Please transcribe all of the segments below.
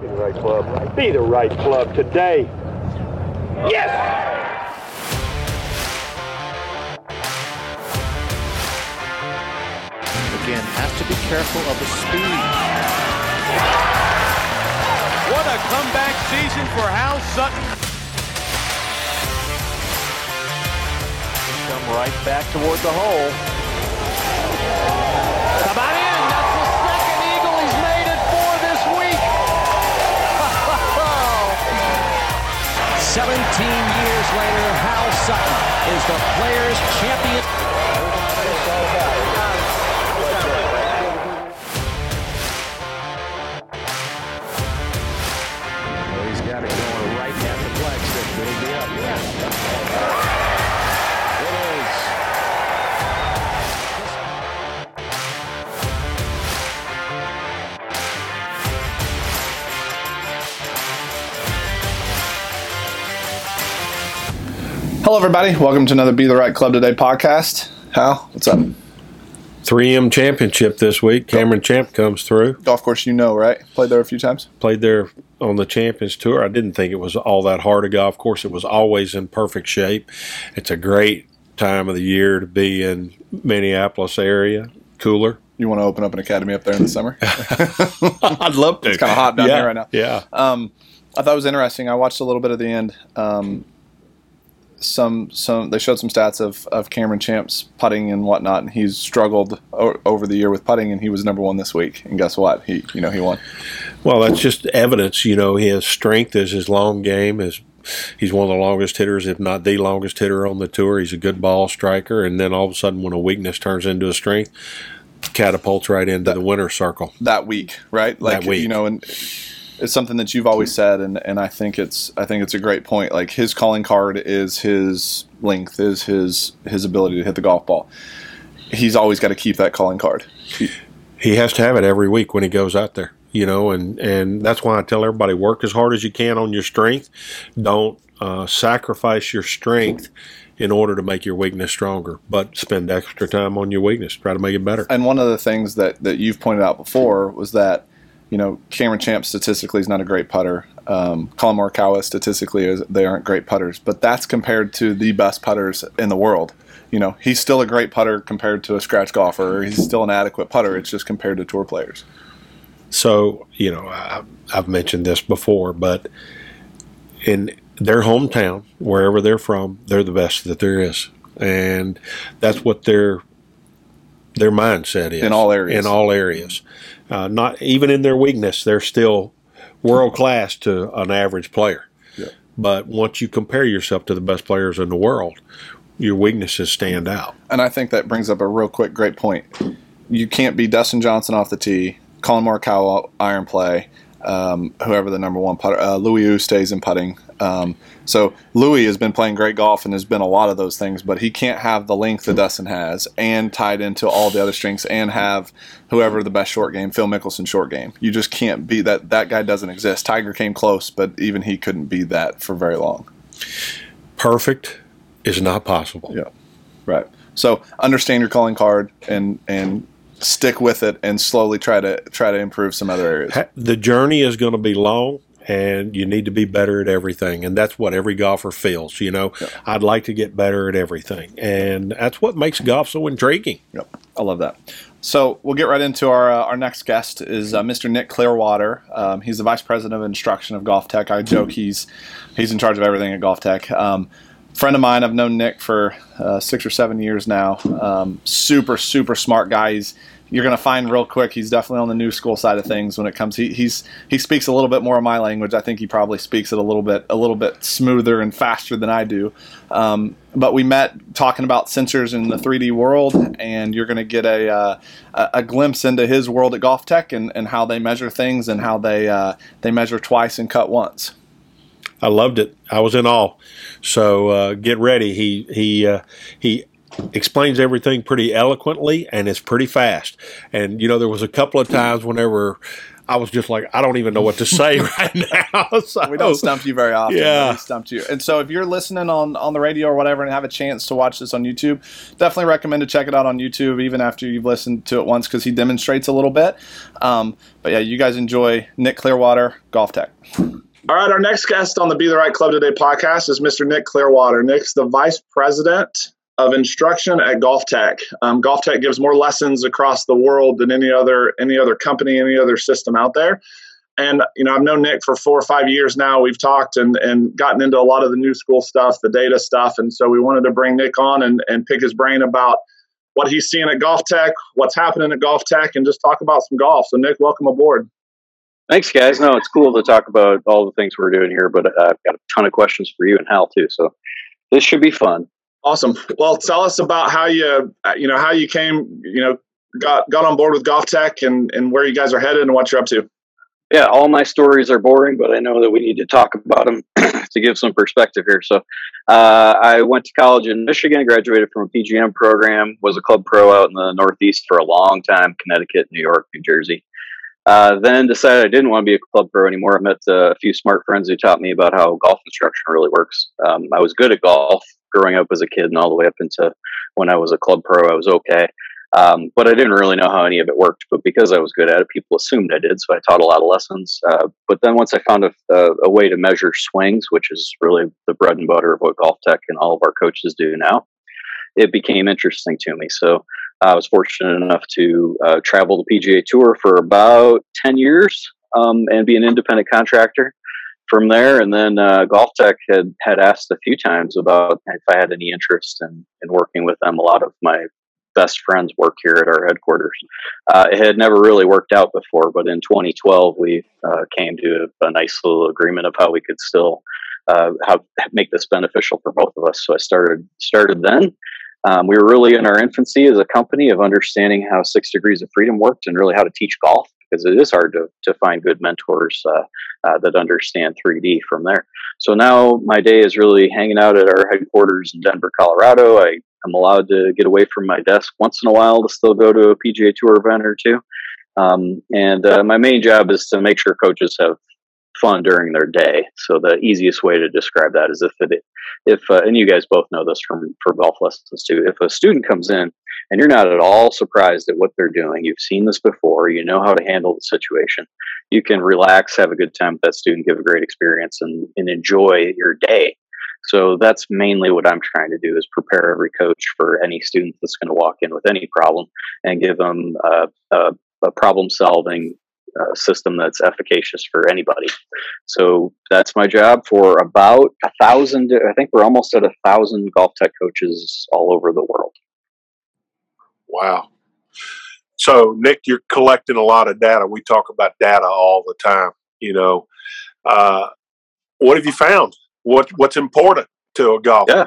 Be the right club. Be the right club today. Yes! Again, has to be careful of the speed. What a comeback season for Hal Sutton. Come right back toward the hole. 17 years later, Hal Sutton is the players' champion. Hello, everybody. Welcome to another Be the Right Club Today podcast. Hal, what's up? 3M championship this week. Cameron Champ comes through. Golf course, you know, right? Played there a few times. Played there on the Champions Tour. I didn't think it was all that hard a golf Of course. It was always in perfect shape. It's a great time of the year to be in Minneapolis area. Cooler. You want to open up an academy up there in the summer? I'd love to. It's kind of hot down yeah, here right now. Yeah. Um, I thought it was interesting. I watched a little bit of the end. Um, some some they showed some stats of, of Cameron Champ's putting and whatnot, and he's struggled o- over the year with putting, and he was number one this week. And guess what? He you know he won. Well, that's just evidence. You know, his strength is his long game. Is he's one of the longest hitters, if not the longest hitter on the tour. He's a good ball striker, and then all of a sudden, when a weakness turns into a strength, catapults right into the winner's circle. that week, right? Like week. you know, and it's something that you've always said, and, and I think it's I think it's a great point. Like his calling card is his length, is his his ability to hit the golf ball. He's always got to keep that calling card. he has to have it every week when he goes out there you know and and that's why i tell everybody work as hard as you can on your strength don't uh, sacrifice your strength in order to make your weakness stronger but spend extra time on your weakness try to make it better And one of the things that that you've pointed out before was that you know Cameron Champ statistically is not a great putter. Um, Collin Morikawa statistically is they aren't great putters, but that's compared to the best putters in the world. You know he's still a great putter compared to a scratch golfer. He's still an adequate putter. It's just compared to tour players. so you know I, i've mentioned this before but in their hometown wherever they're from they're the best that there is and that's what their their mindset is In all areas. in all areas uh, not even in their weakness they're still world class to an average player Yeah. but once you compare yourself to the best players in the world your weaknesses stand out And I think that brings up a real quick, great point. You can't be Dustin Johnson off the tee, Collin Morikawa iron play, um, whoever the number one putter. Uh, Louis Oosthuizen putting. Um, so Louis has been playing great golf and has been a lot of those things, but he can't have the length that Dustin has and tied into all the other strengths and have whoever the best short game, Phil Mickelson short game. You just can't be that. That guy doesn't exist. Tiger came close, but even he couldn't be that for very long. perfect is not possible Yeah. Right. So understand your calling card and and stick with it and slowly try to try to improve some other areas. the journey is going to be long and you need to be better at everything and that's what every golfer feels you know i'd like to get better at everything and that's what makes golf so intriguing Yep. I love that. So we'll get right into our uh, our next guest is uh, Mr. Nick Clearwater. Um, he's the vice president of instruction of GolfTec. I joke he's he's in charge of everything at GolfTec. Um, friend of mine. I've known Nick for uh, six or seven years now. Um, super super smart guy. He's you're going to find real quick. He's definitely on the new school side of things when it comes. He, he's he speaks a little bit more of my language. I think he probably speaks it a little bit a little bit smoother and faster than I do. Um, but we met talking about sensors in the 3D world, and you're going to get a, uh, a glimpse into his world at GolfTec and, and how they measure things and how they uh, they measure twice and cut once. i loved it i was in awe so uh, get ready he he uh, he explains everything pretty eloquently and it's pretty fast and you know there was a couple of times whenever I was just like, I don't even know what to say right now. So, we don't stump you very often. Yeah. we stumped you. And so if you're listening on on the radio or whatever and have a chance to watch this on YouTube, definitely recommend to check it out on YouTube even after you've listened to it once because he demonstrates a little bit. Um, but yeah, you guys enjoy Nick Clearwater GolfTec. All right, our next guest on the Be the Right Club Today podcast is Mr. Nick Clearwater. Nick's the vice president of instruction at GolfTec. Um, GolfTec gives more lessons across the world than any other any other company, any other system out there. And you know, I've known Nick for four or five years now. We've talked and and gotten into a lot of the new school stuff, the data stuff, and so we wanted to bring Nick on and and pick his brain about what he's seeing at GolfTec, what's happening at GolfTec, and just talk about some golf. So, Nick, welcome aboard. Thanks, guys. No, it's cool to talk about all the things we're doing here, but uh, I've got a ton of questions for you and Hal too. So this should be fun. Awesome. Well, tell us about how you, you know, how you came, you know, got got on board with GolfTec and and where you guys are headed and what you're up to. Yeah, all my stories are boring, but I know that we need to talk about them to give some perspective here. So, uh, I went to college in Michigan, graduated from a PGM program, was a club pro out in the Northeast for a long time, Connecticut, New York, New Jersey. Uh, then decided I didn't want to be a club pro anymore. I met uh, a few smart friends who taught me about how golf instruction really works. Um, I was good at golf growing up as a kid and all the way up into when I was a club pro. I was okay. Um, but I didn't really know how any of it worked. But because I was good at it, people assumed I did. So I taught a lot of lessons. Uh, but then once I found a, a, a, way to measure swings, which is really the bread and butter of what GolfTec and all of our coaches do now, it became interesting to me. So I was fortunate enough to uh, travel the PGA Tour for about 10 years um, and be an independent contractor from there. And then uh, GolfTec had, had asked a few times about if I had any interest in, in working with them. A lot of my best friends work here at our headquarters. Uh, it had never really worked out before, but in 2012 we uh, came to a, a, nice little agreement of how we could still uh, how make this beneficial for both of us. So I started started then. Um, we were really in our infancy as a company of understanding how Six Degrees of Freedom worked and really how to teach golf because it is hard to, to find good mentors uh, uh, that understand 3D from there. So now my day is really hanging out at our headquarters in Denver, Colorado. I am allowed to get away from my desk once in a while to still go to a PGA Tour event or two. Um, and uh, my main job is to make sure coaches have fun during their day. So the easiest way to describe that is if it, if uh, and you guys both know this from for golf lessons too. If a student comes in and you're not at all surprised at what they're doing, you've seen this before, you know how to handle the situation. You can relax, have a good time with that student, give a great experience, and, and enjoy your day. So that's mainly what I'm trying to do is prepare every coach for any student that's going to walk in with any problem and give them a, a, a problem solving uh, system that's efficacious for anybody. So that's my job for about a thousand. I think we're almost at a thousand GolfTec coaches all over the world. Wow. So Nick, you're collecting a lot of data. We talk about data all the time. You know, uh, what have you found? What what's important to a golfer? Yeah.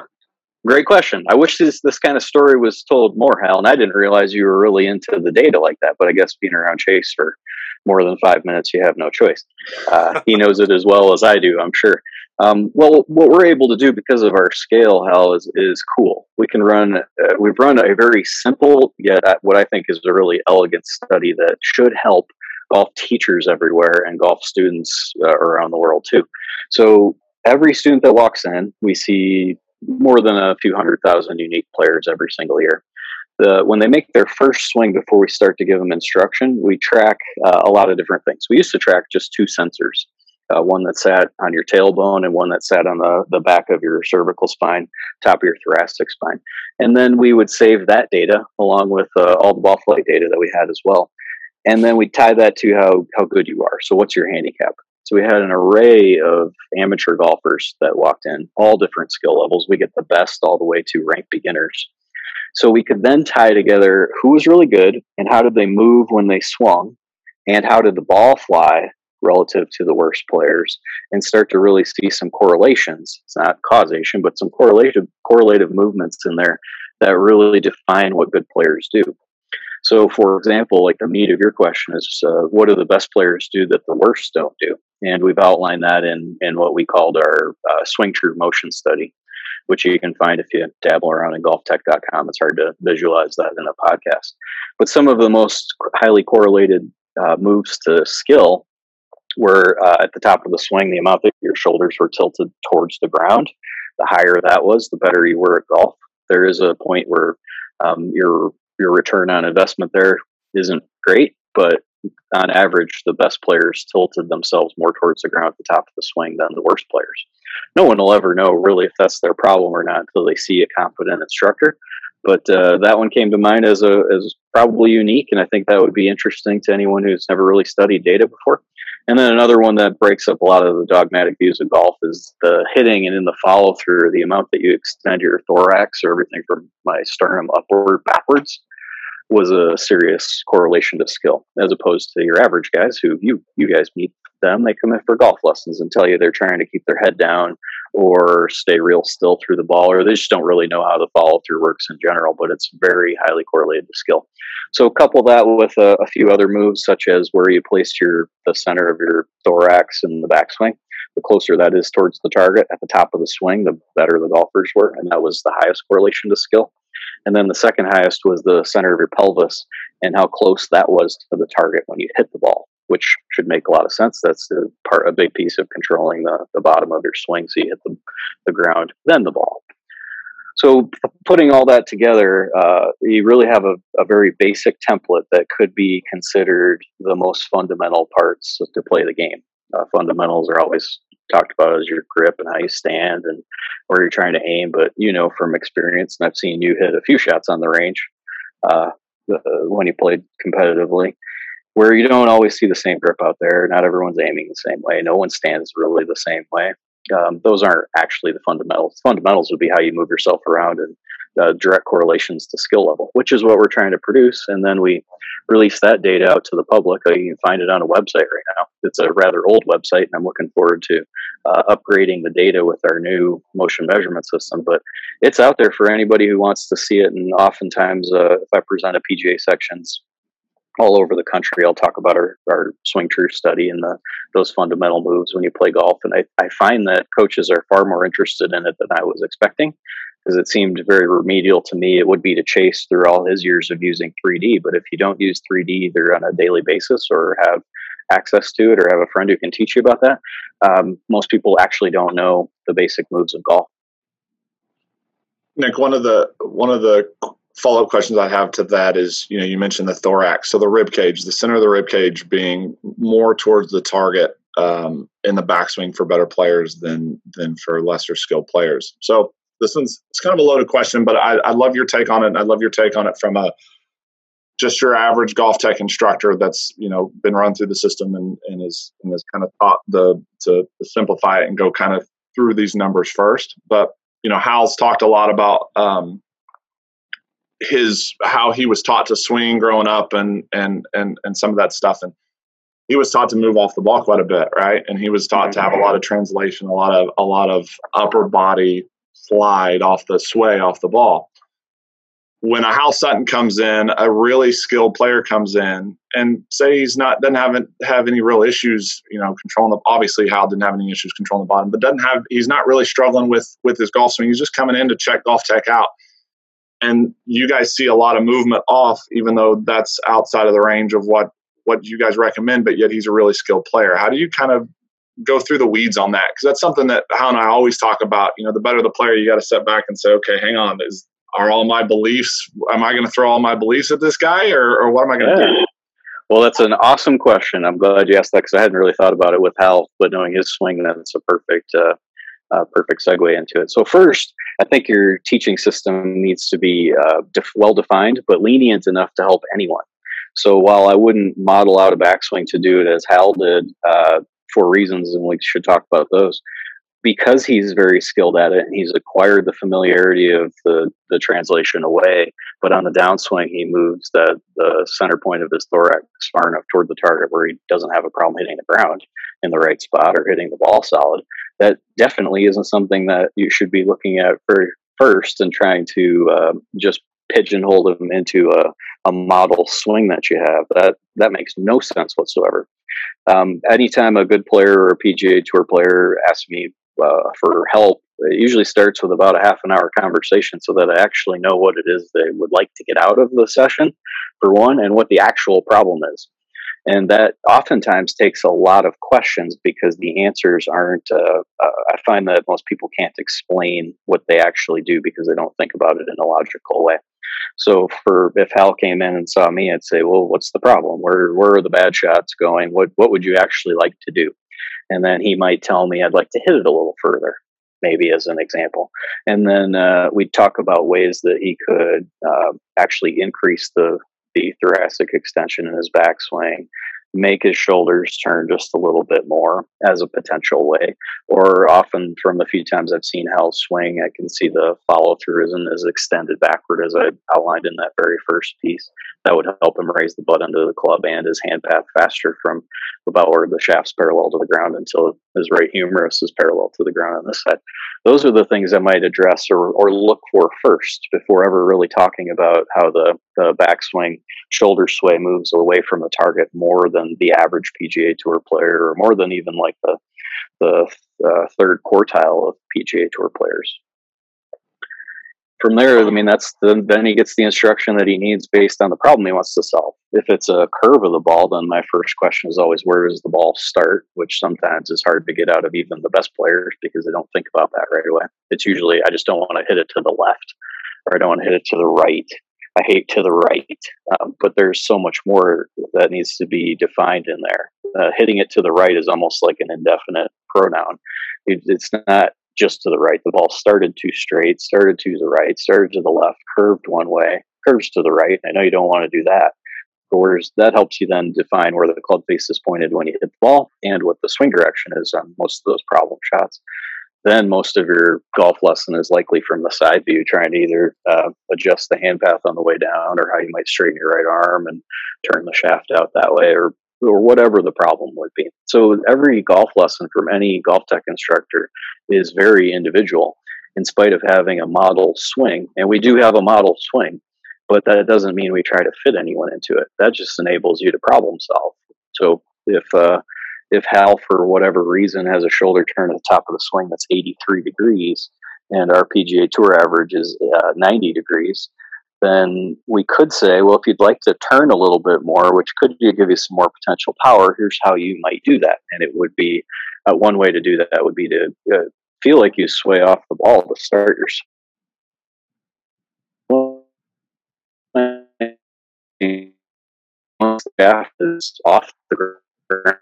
Great question. I wish this this kind of story was told more, Hal, and I didn't realize you were really into the data like that. But I guess being around Chase for more than five minutes, you have no choice. Uh, he knows it as well as I do, I'm sure. Um, well, what we're able to do because of our scale, Hal, is is cool. We can run. Uh, we've run a very simple yet what I think is a really elegant study that should help golf teachers everywhere and golf students uh, around the world too. So every student that walks in, we see more than a few hundred thousand unique players every single year. The, when they make their first swing before we start to give them instruction, we track uh, a lot of different things. We used to track just two sensors. Uh, one that sat on your tailbone and one that sat on the, the back of your cervical spine, top of your thoracic spine. And then we would save that data along with uh, all the ball flight data that we had as well. And then we tie that to how, how good you are. So, what's your handicap? So we had an array of amateur golfers that walked in, all different skill levels. We get the best all the way to ranked beginners. So we could then tie together who was really good and how did they move when they swung and how did the ball fly relative to the worst players and start to really see some correlations. It's not causation, but some correlative correlative movements in there that really define what good players do. So, for example, like the meat of your question is, uh, what do the best players do that the worst don't do? And we've outlined that in in what we called our uh, SwingTRU Motion Study, which you can find if you dabble around in golftec.com. It's hard to visualize that in a podcast. But some of the most highly correlated uh, moves to skill were uh, at the top of the swing, the amount that your shoulders were tilted towards the ground, the higher that was, the better you were at golf. There is a point where um, your your return on investment there isn't great, but on average, the best players tilted themselves more towards the ground at the top of the swing than the worst players. No one will ever know really if that's their problem or not until they see a competent instructor. But uh, that one came to mind as a as probably unique, and I think that would be interesting to anyone who's never really studied data before. And then another one that breaks up a lot of the dogmatic views of golf is the hitting and in the follow through, the amount that you extend your thorax or everything from my sternum upward backwards was a serious correlation to skill, as opposed to your average guys who you you guys meet them. They come in for golf lessons and tell you they're trying to keep their head down or stay real still through the ball, or they just don't really know how the follow through works in general. But it's very highly correlated to skill. So couple that with a, a, few other moves, such as where you place your the center of your thorax in the backswing. The closer that is towards the target at the top of the swing, the better the golfers were, and that was the highest correlation to skill. And then the second highest was the center of your pelvis and how close that was to the target when you hit the ball, which should make a lot of sense. That's a part, a big piece of controlling the, the bottom of your swing. So you hit the, the ground, then the ball. So putting all that together, uh, you really have a, a, very basic template that could be considered the most fundamental parts to play the game. Uh, fundamentals are always talked about as your grip and how you stand and where you're trying to aim. But you know from experience, and I've seen you hit a few shots on the range uh, when you played competitively, where you don't always see the same grip out there. Not everyone's aiming the same way. No one stands really the same way. Um, those aren't actually the fundamentals. Fundamentals would be how you move yourself around and uh, direct correlations to skill level, which is what we're trying to produce. And then we release that data out to the public. Uh, you can find it on a website right now. It's a rather old website, and I'm looking forward to uh, upgrading the data with our new motion measurement system. But it's out there for anybody who wants to see it. And oftentimes, uh, if I present a PGA sections all over the country. I'll talk about our, our swing truth study and the those fundamental moves when you play golf. And I, I find that coaches are far more interested in it than I was expecting because it seemed very remedial to me. It would be to Chase through all his years of using 3D. But if you don't use 3D either on a daily basis or have access to it or have a friend who can teach you about that, um, most people actually don't know the basic moves of golf. Nick, one of the one of the follow up questions I have to that is, you know, you mentioned the thorax, so the rib cage, the center of the rib cage being more towards the target um, in the backswing for better players than than for lesser skilled players. So this one's it's kind of a loaded question, but I, I love your take on it. I love your take on it from a just your average GolfTec instructor that's you know been run through the system and, and is and has kind of taught the to, to simplify it and go kind of through these numbers first. But you know, Hal's talked a lot about um, his how he was taught to swing growing up and and and and some of that stuff and he was taught to move off the ball quite a bit right and he was taught to have a lot of translation a lot of a lot of upper body slide off the sway off the ball. When a Hal Sutton comes in, a really skilled player comes in, and say he's not doesn't have have any real issues, you know, controlling the. Obviously, Hal didn't have any issues controlling the bottom, but doesn't have. He's not really struggling with with his golf swing. He's just coming in to check GolfTec out, and you guys see a lot of movement off, even though that's outside of the range of what what you guys recommend. But yet, he's a really skilled player. How do you kind of go through the weeds on that because that's something that Hal and I always talk about. You know, the better the player, you got to step back and say, okay, hang on, is are all my beliefs? Am I going to throw all my beliefs at this guy, or, or what am I going to yeah. do? Well, that's an awesome question. I'm glad you asked that because I hadn't really thought about it with Hal, but knowing his swing, that's a perfect, uh, uh, perfect segue into it. So first, I think your teaching system needs to be uh, def- well defined, but lenient enough to help anyone. So while I wouldn't model out a backswing to do it as Hal did, uh, for reasons, and we should talk about those. Because he's very skilled at it, and he's acquired the familiarity of the, the translation away. But on the downswing, he moves the, the center point of his thorax far enough toward the target where he doesn't have a problem hitting the ground in the right spot or hitting the ball solid. That definitely isn't something that you should be looking at for first and trying to uh, just pigeonhole him into a, a model swing that you have. That that makes no sense whatsoever. Um, anytime a good player or a PGA Tour player asks me uh, for help, it usually starts with about a half an hour conversation so that I actually know what it is they would like to get out of the session, for one, and what the actual problem is. and that oftentimes takes a lot of questions because the answers aren't. Uh, uh, I find that most people can't explain what they actually do because they don't think about it in a logical way. So, for if Hal came in and saw me, I'd say, "Well, what's the problem? Where where are the bad shots going? What what would you actually like to do?" And then he might tell me, "I'd like to hit it a little further." maybe as an example. And then uh, we talk about ways that he could uh, actually increase the the thoracic extension in his backswing make his shoulders turn just a little bit more as a potential way. Or often from the few times I've seen Hal swing, I can see the follow through isn't as extended backward as I outlined in that very first piece. That would help him raise the butt of the club and his hand path faster from about where the shaft's parallel to the ground until his right humerus is parallel to the ground on this side. Those are the things I might address or, or look for first before ever really talking about how the, the backswing shoulder sway moves away from the target more than the average PGA Tour player, or more than even like the the uh, third quartile of PGA Tour players. From there, I mean, that's the, then he gets the instruction that he needs based on the problem he wants to solve. If it's a curve of the ball, then my first question is always where does the ball start, which sometimes is hard to get out of even the best players because they don't think about that right away. It's usually I just don't want to hit it to the left or I don't want to hit it to the right I hate to the right, um, but there's so much more that needs to be defined in there. Uh, hitting it to the right is almost like an indefinite pronoun. It, it's not just to the right. The ball started too straight, started to the right, started to the left, curved one way, curves to the right. I know you don't want to do that. But whereas that helps you then define where the club face is pointed when you hit the ball and what the swing direction is on most of those problem shots then most of your golf lesson is likely from the side view, trying to either uh, adjust the hand path on the way down or how you might straighten your right arm and turn the shaft out that way or or whatever the problem would be. So every golf lesson from any GolfTec instructor is very individual in spite of having a model swing. And we do have a model swing, but that doesn't mean we try to fit anyone into it. That just enables you to problem solve. So if uh, if Hal, for whatever reason, has a shoulder turn at the top of the swing that's 83 degrees, and our PGA Tour average is uh, 90 degrees, then we could say, well, if you'd like to turn a little bit more, which could give you some more potential power, here's how you might do that. And it would be uh, one way to do that would be to uh, feel like you sway off the ball to start your once the shaft is off the ground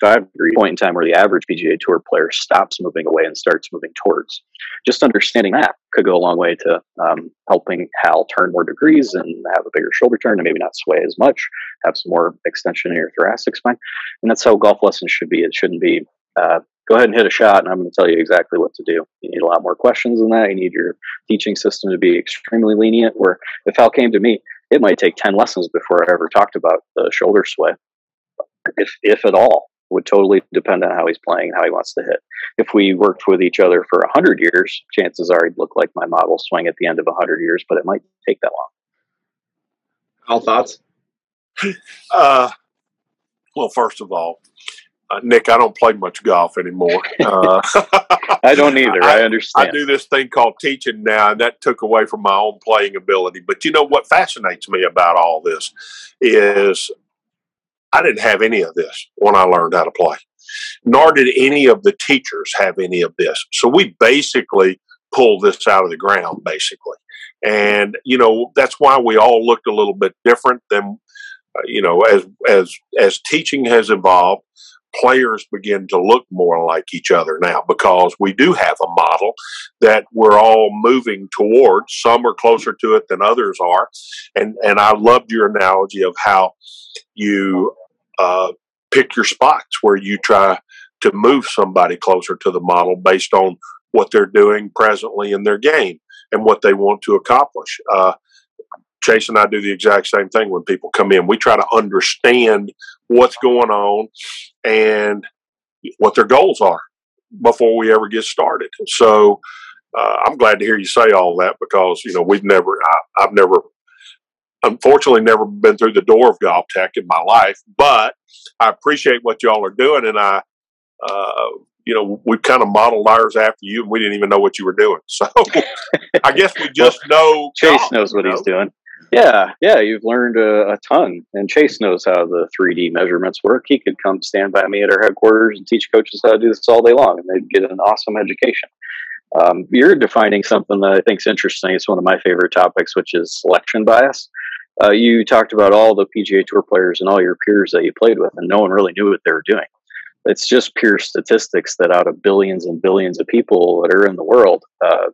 degree point in time where the average PGA Tour player stops moving away and starts moving towards. Just understanding that could go a long way to um, helping Hal turn more degrees and have a bigger shoulder turn and maybe not sway as much, have some more extension in your thoracic spine. And that's how golf lessons should be. It shouldn't be uh, go ahead and hit a shot and I'm going to tell you exactly what to do. You need a lot more questions than that. You need your teaching system to be extremely lenient. Where if Hal came to me, it might take 10 lessons before I ever talked about the shoulder sway if if at all would totally depend on how he's playing and how he wants to hit. If we worked with each other for a hundred years, chances are he'd look like my model swing at the end of a hundred years, but it might take that long. All thoughts? Uh, well, first of all, uh, Nick, I don't play much golf anymore. Uh, I don't either. I, I, understand. I do this thing called teaching now, and that took away from my own playing ability. But you know what fascinates me about all this is I didn't have any of this when I learned how to play, nor did any of the teachers have any of this. So we basically pulled this out of the ground, basically. And, you know, that's why we all looked a little bit different than, uh, you know, as, as, as teaching has evolved, players begin to look more like each other now because we do have a model that we're all moving towards. Some are closer to it than others are. And, and I loved your analogy of how you uh, pick your spots where you try to move somebody closer to the model based on what they're doing presently in their game and what they want to accomplish. Uh, Chase and I do the exact same thing when people come in. We try to understand what's going on and what their goals are before we ever get started. So uh, I'm glad to hear you say all that because you know we've never I, have never unfortunately never been through the door of GolfTec in my life, but I appreciate what y'all are doing, and I, uh, you know, we kind of modeled ours after you, and we didn't even know what you were doing. So I guess we just know Chase golf, knows what you know? he's doing. Yeah, yeah, you've learned a, a, ton. And Chase knows how the 3D measurements work. He could come stand by me at our headquarters and teach coaches how to do this all day long, and they'd get an awesome education. Um, you're defining something that I think is interesting. It's one of my favorite topics, which is selection bias. Uh, you talked about all the PGA Tour players and all your peers that you played with, and no one really knew what they were doing. It's just pure statistics that out of billions and billions of people that are in the world, uh,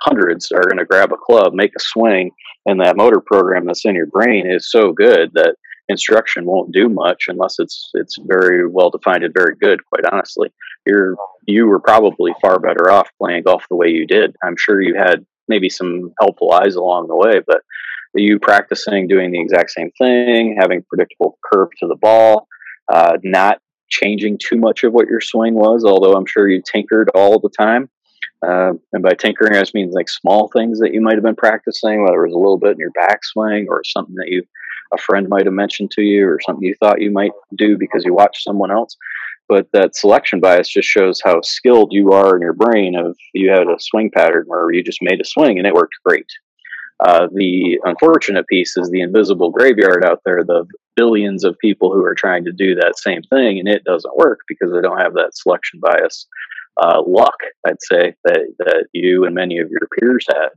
hundreds are going to grab a club, make a swing, and that motor program that's in your brain is so good that instruction won't do much unless it's it's very well defined and very good. Quite honestly, you're you were probably far better off playing golf the way you did. I'm sure you had maybe some helpful eyes along the way, but you practicing doing the exact same thing, having predictable curve to the ball, uh, not changing too much of what your swing was, although I'm sure you tinkered all the time. Uh, and by tinkering, I just mean like small things that you might have been practicing, whether it was a little bit in your backswing or something that you a friend might have mentioned to you or something you thought you might do because you watched someone else. But that selection bias just shows how skilled you are in your brain. Of you had a swing pattern where you just made a swing and it worked great. Uh, the unfortunate piece is the invisible graveyard out there, the billions of people who are trying to do that same thing, and it doesn't work because they don't have that selection bias uh, luck, I'd say, that, that you and many of your peers had.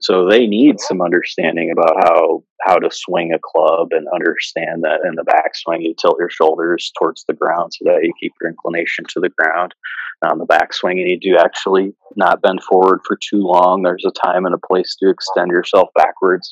So they need some understanding about how how to swing a club and understand that in the backswing you tilt your shoulders towards the ground so that you keep your inclination to the ground. On the backswing you to actually not bend forward for too long. There's a time and a place to extend yourself backwards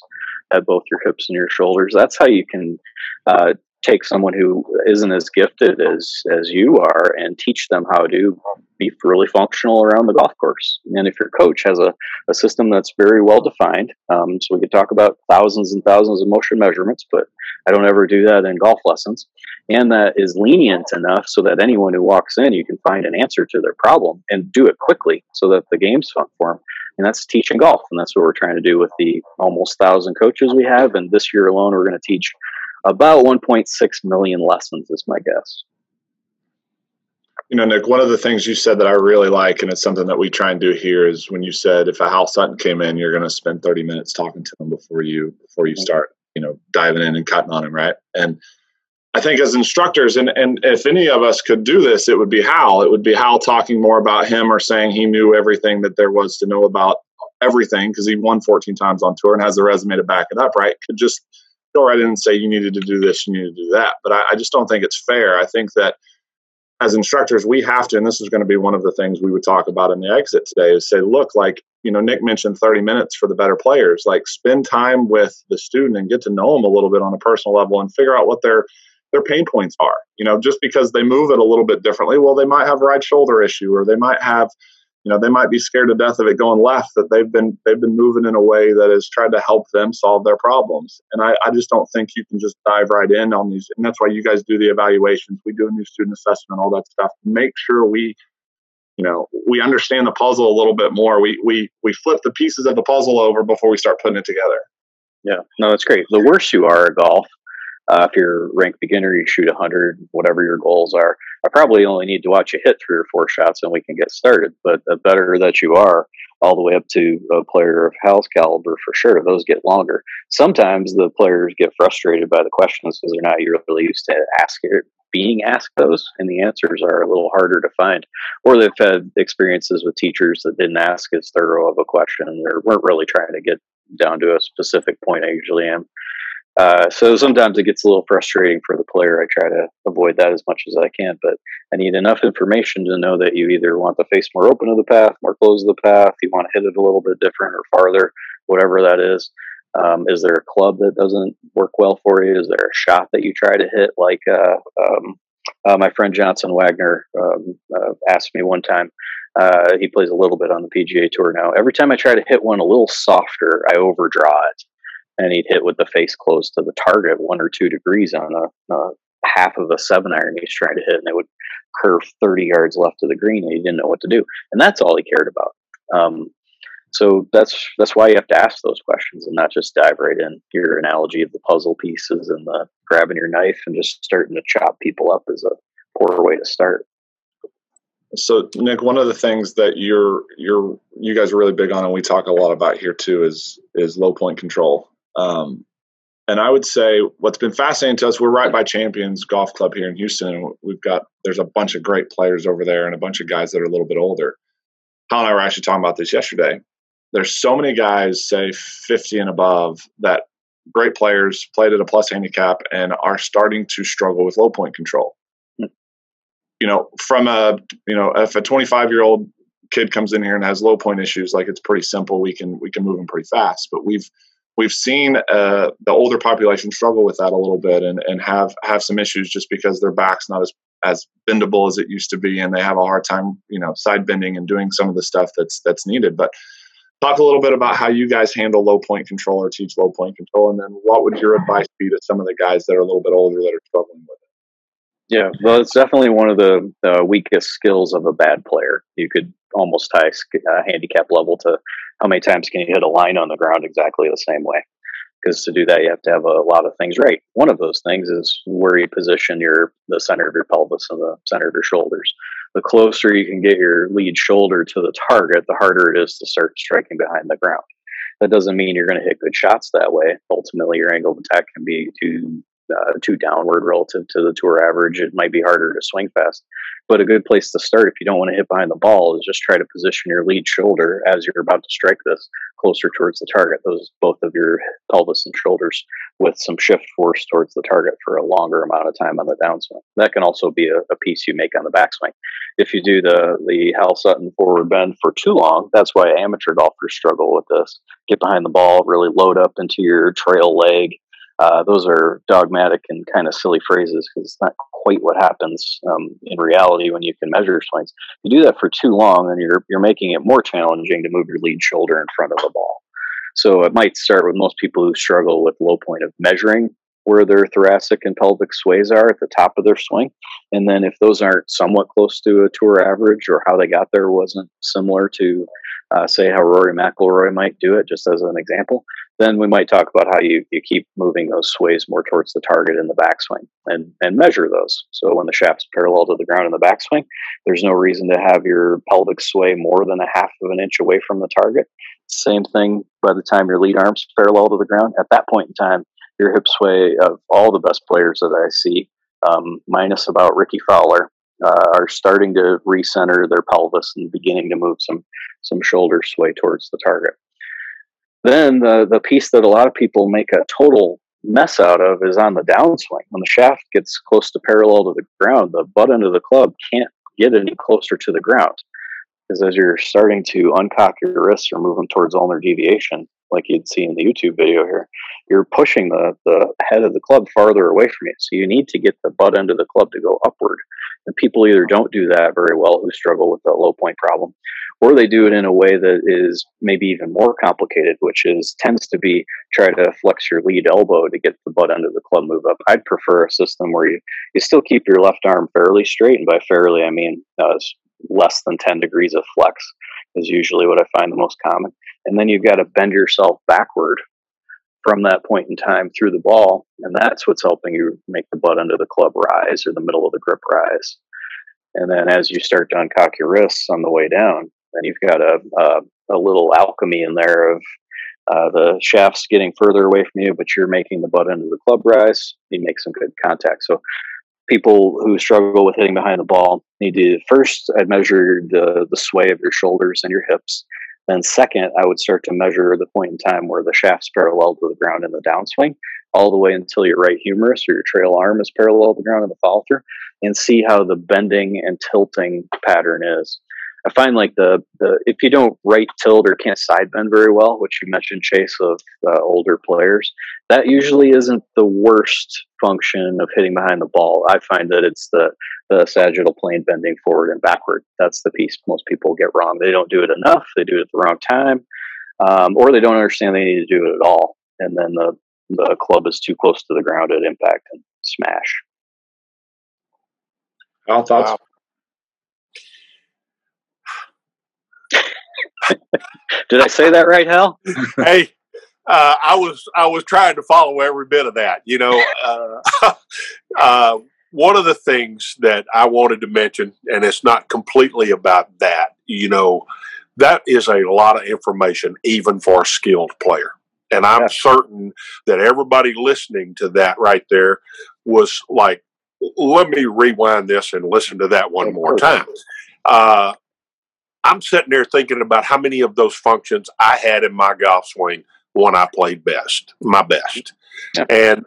at both your hips and your shoulders. That's how you can uh, take someone who isn't as gifted as as you are and teach them how to be really functional around the golf course. And if your coach has a, a system that's very well defined, um, so we could talk about thousands and thousands of motion measurements, but I don't ever do that in golf lessons. And that is lenient enough so that anyone who walks in, you can find an answer to their problem and do it quickly so that the game's fun for them. And that's teaching golf. And that's what we're trying to do with the almost thousand coaches we have. And this year alone, we're going to teach about 1.6 million lessons, is my guess. You know, Nick, one of the things you said that I really like, and it's something that we try and do here, is when you said if a Hal Sutton came in, you're going to spend 30 minutes talking to him before you before you start, you know, diving in and cutting on him, right? And I think as instructors, and, and if any of us could do this, it would be Hal. It would be Hal talking more about him or saying he knew everything that there was to know about everything because he won 14 times on tour and has the resume to back it up, right? Could just go right in and say you needed to do this, you need to do that. But I, I just don't think it's fair. I think that as instructors, we have to, and this is going to be one of the things we would talk about in the exit today, is say, look, like, you know, Nick mentioned 30 minutes for the better players. Like, spend time with the student and get to know them a little bit on a personal level and figure out what their their pain points are. You know, just because they move it a little bit differently, well, they might have right shoulder issue, or they might have you know they might be scared to death of it going left that they've been they've been moving in a way that has tried to help them solve their problems. And I, I just don't think you can just dive right in on these and that's why you guys do the evaluations. We do a new student assessment all that stuff. Make sure we you know we understand the puzzle a little bit more. We we we flip the pieces of the puzzle over before we start putting it together. Yeah. No that's great. The worse you are at golf uh, if you're ranked beginner, you shoot 100, whatever your goals are. I probably only need to watch you hit three or four shots and we can get started. But the better that you are, all the way up to a player of Hal's caliber, for sure, those get longer. Sometimes the players get frustrated by the questions because they're not really used to asking being asked those, and the answers are a little harder to find. Or they've had experiences with teachers that didn't ask as thorough of a question or weren't really trying to get down to a specific point. I usually am. Uh, so sometimes it gets a little frustrating for the player. I try to avoid that as much as I can, but I need enough information to know that you either want the face more open of the path, more closed of the path, you want to hit it a little bit different or farther, whatever that is. Um, is there a club that doesn't work well for you? Is there a shot that you try to hit? Like uh, um, uh, my friend Johnson Wagner um, uh, asked me one time. Uh, he plays a little bit on the PGA Tour now. Every time I try to hit one a little softer, I overdraw it and he'd hit with the face close to the target, one or two degrees on a, a half of a seven iron he's trying to hit, and it would curve 30 yards left of the green, and he didn't know what to do. And that's all he cared about. Um, so that's that's why you have to ask those questions and not just dive right in. Your analogy of the puzzle pieces and the grabbing your knife and just starting to chop people up is a poor way to start. So Nick, one of the things that you're you're you guys are really big on and we talk a lot about here too is is low point control. Um, and I would say what's been fascinating to us, we're right by Champions Golf Club here in Houston, and we've got there's a bunch of great players over there and a bunch of guys that are a little bit older. Hal and I were actually talking about this yesterday. There's so many guys, say 50 and above, that great players played at a plus handicap and are starting to struggle with low point control. Hmm. You know, from a you know, if a 25 year old kid comes in here and has low point issues, like it's pretty simple. We can we can move them pretty fast. But we've we've seen uh, the older population struggle with that a little bit and, and have have some issues just because their back's not as as bendable as it used to be and they have a hard time you know side bending and doing some of the stuff that's that's needed. But talk a little bit about how you guys handle low point control or teach low point control and then what would your advice be to some of the guys that are a little bit older that are struggling with it yeah well it's definitely one of the uh, weakest skills of a bad player. You could almost tie uh, handicap level to how many times can you hit a line on the ground exactly the same way. Because to do that you have to have a lot of things right. One of those things is where you position your the center of your pelvis and the center of your shoulders. The closer you can get your lead shoulder to the target the harder it is to start striking behind the ground. That doesn't mean you're going to hit good shots that way. Ultimately your angle of attack can be too uh, too downward relative to the tour average, it might be harder to swing fast. But a good place to start if you don't want to hit behind the ball is just try to position your lead shoulder as you're about to strike this closer towards the target. Those both of your pelvis and shoulders with some shift force towards the target for a longer amount of time on the downswing. That can also be a, a piece you make on the backswing. If you do the the Hal Sutton forward bend for too long, that's why amateur golfers struggle with this. Get behind the ball, really load up into your trail leg uh, those are dogmatic and kind of silly phrases because it's not quite what happens um, in reality when you can measure swings. You do that for too long, and you're you're making it more challenging to move your lead shoulder in front of the ball. So it might start with most people who struggle with low point of measuring where their thoracic and pelvic sways are at the top of their swing. And then if those aren't somewhat close to a tour average or how they got there wasn't similar to uh, say how Rory McIlroy might do it, just as an example, then we might talk about how you, you keep moving those sways more towards the target in the backswing and, and measure those. So when the shaft's parallel to the ground in the backswing, there's no reason to have your pelvic sway more than a half of an inch away from the target. Same thing by the time your lead arm's parallel to the ground. At that point in time, your hip sway of all the best players that I see, um, minus about Rickie Fowler, uh, are starting to recenter their pelvis and beginning to move some some shoulder sway towards the target. Then the the piece that a lot of people make a total mess out of is on the downswing. When the shaft gets close to parallel to the ground, the butt end of the club can't get any closer to the ground. Because as you're starting to uncock your wrists or move them towards ulnar deviation, like you'd see in the YouTube video here, you're pushing the, the head of the club farther away from you. So you need to get the butt end of the club to go upward. And people either don't do that very well who struggle with the low point problem, or they do it in a way that is maybe even more complicated, which is tends to be try to flex your lead elbow to get the butt of the club move up. I'd prefer a system where you, you still keep your left arm fairly straight, and by fairly I mean uh, less than 10 degrees of flex is usually what I find the most common. And then you've got to bend yourself backward from that point in time through the ball. And that's what's helping you make the butt of the club rise or the middle of the grip rise. And then as you start to uncock your wrists on the way down, then you've got a, a, a little alchemy in there of uh, the shaft's getting further away from you, but you're making the butt end of the club rise. You make some good contact. So people who struggle with hitting behind the ball need to first I'd measure the the sway of your shoulders and your hips then, second, I would start to measure the point in time where the shaft's parallel to the ground in the downswing, all the way until your right humerus or your trail arm is parallel to the ground in the follow through, and see how the bending and tilting pattern is. I find like the, the if you don't right tilt or can't side bend very well, which you mentioned, Chase, of uh, older players, that usually isn't the worst function of hitting behind the ball. I find that it's the the sagittal plane bending forward and backward. That's the piece most people get wrong. They don't do it enough. They do it at the wrong time, um, or they don't understand they need to do it at all. And then the the club is too close to the ground at impact and smash. All thoughts? Wow. Did I say that right, Hal? hey, uh, I was I was trying to follow every bit of that. You know, uh, uh, one of the things that I wanted to mention, and it's not completely about that. You know, that is a lot of information, even for a skilled player. And I'm Yeah. certain that everybody listening to that right there was like, let me rewind this and listen to that one more time. I'm sitting there thinking about how many of those functions I had in my golf swing when I played best, my best. Yeah. And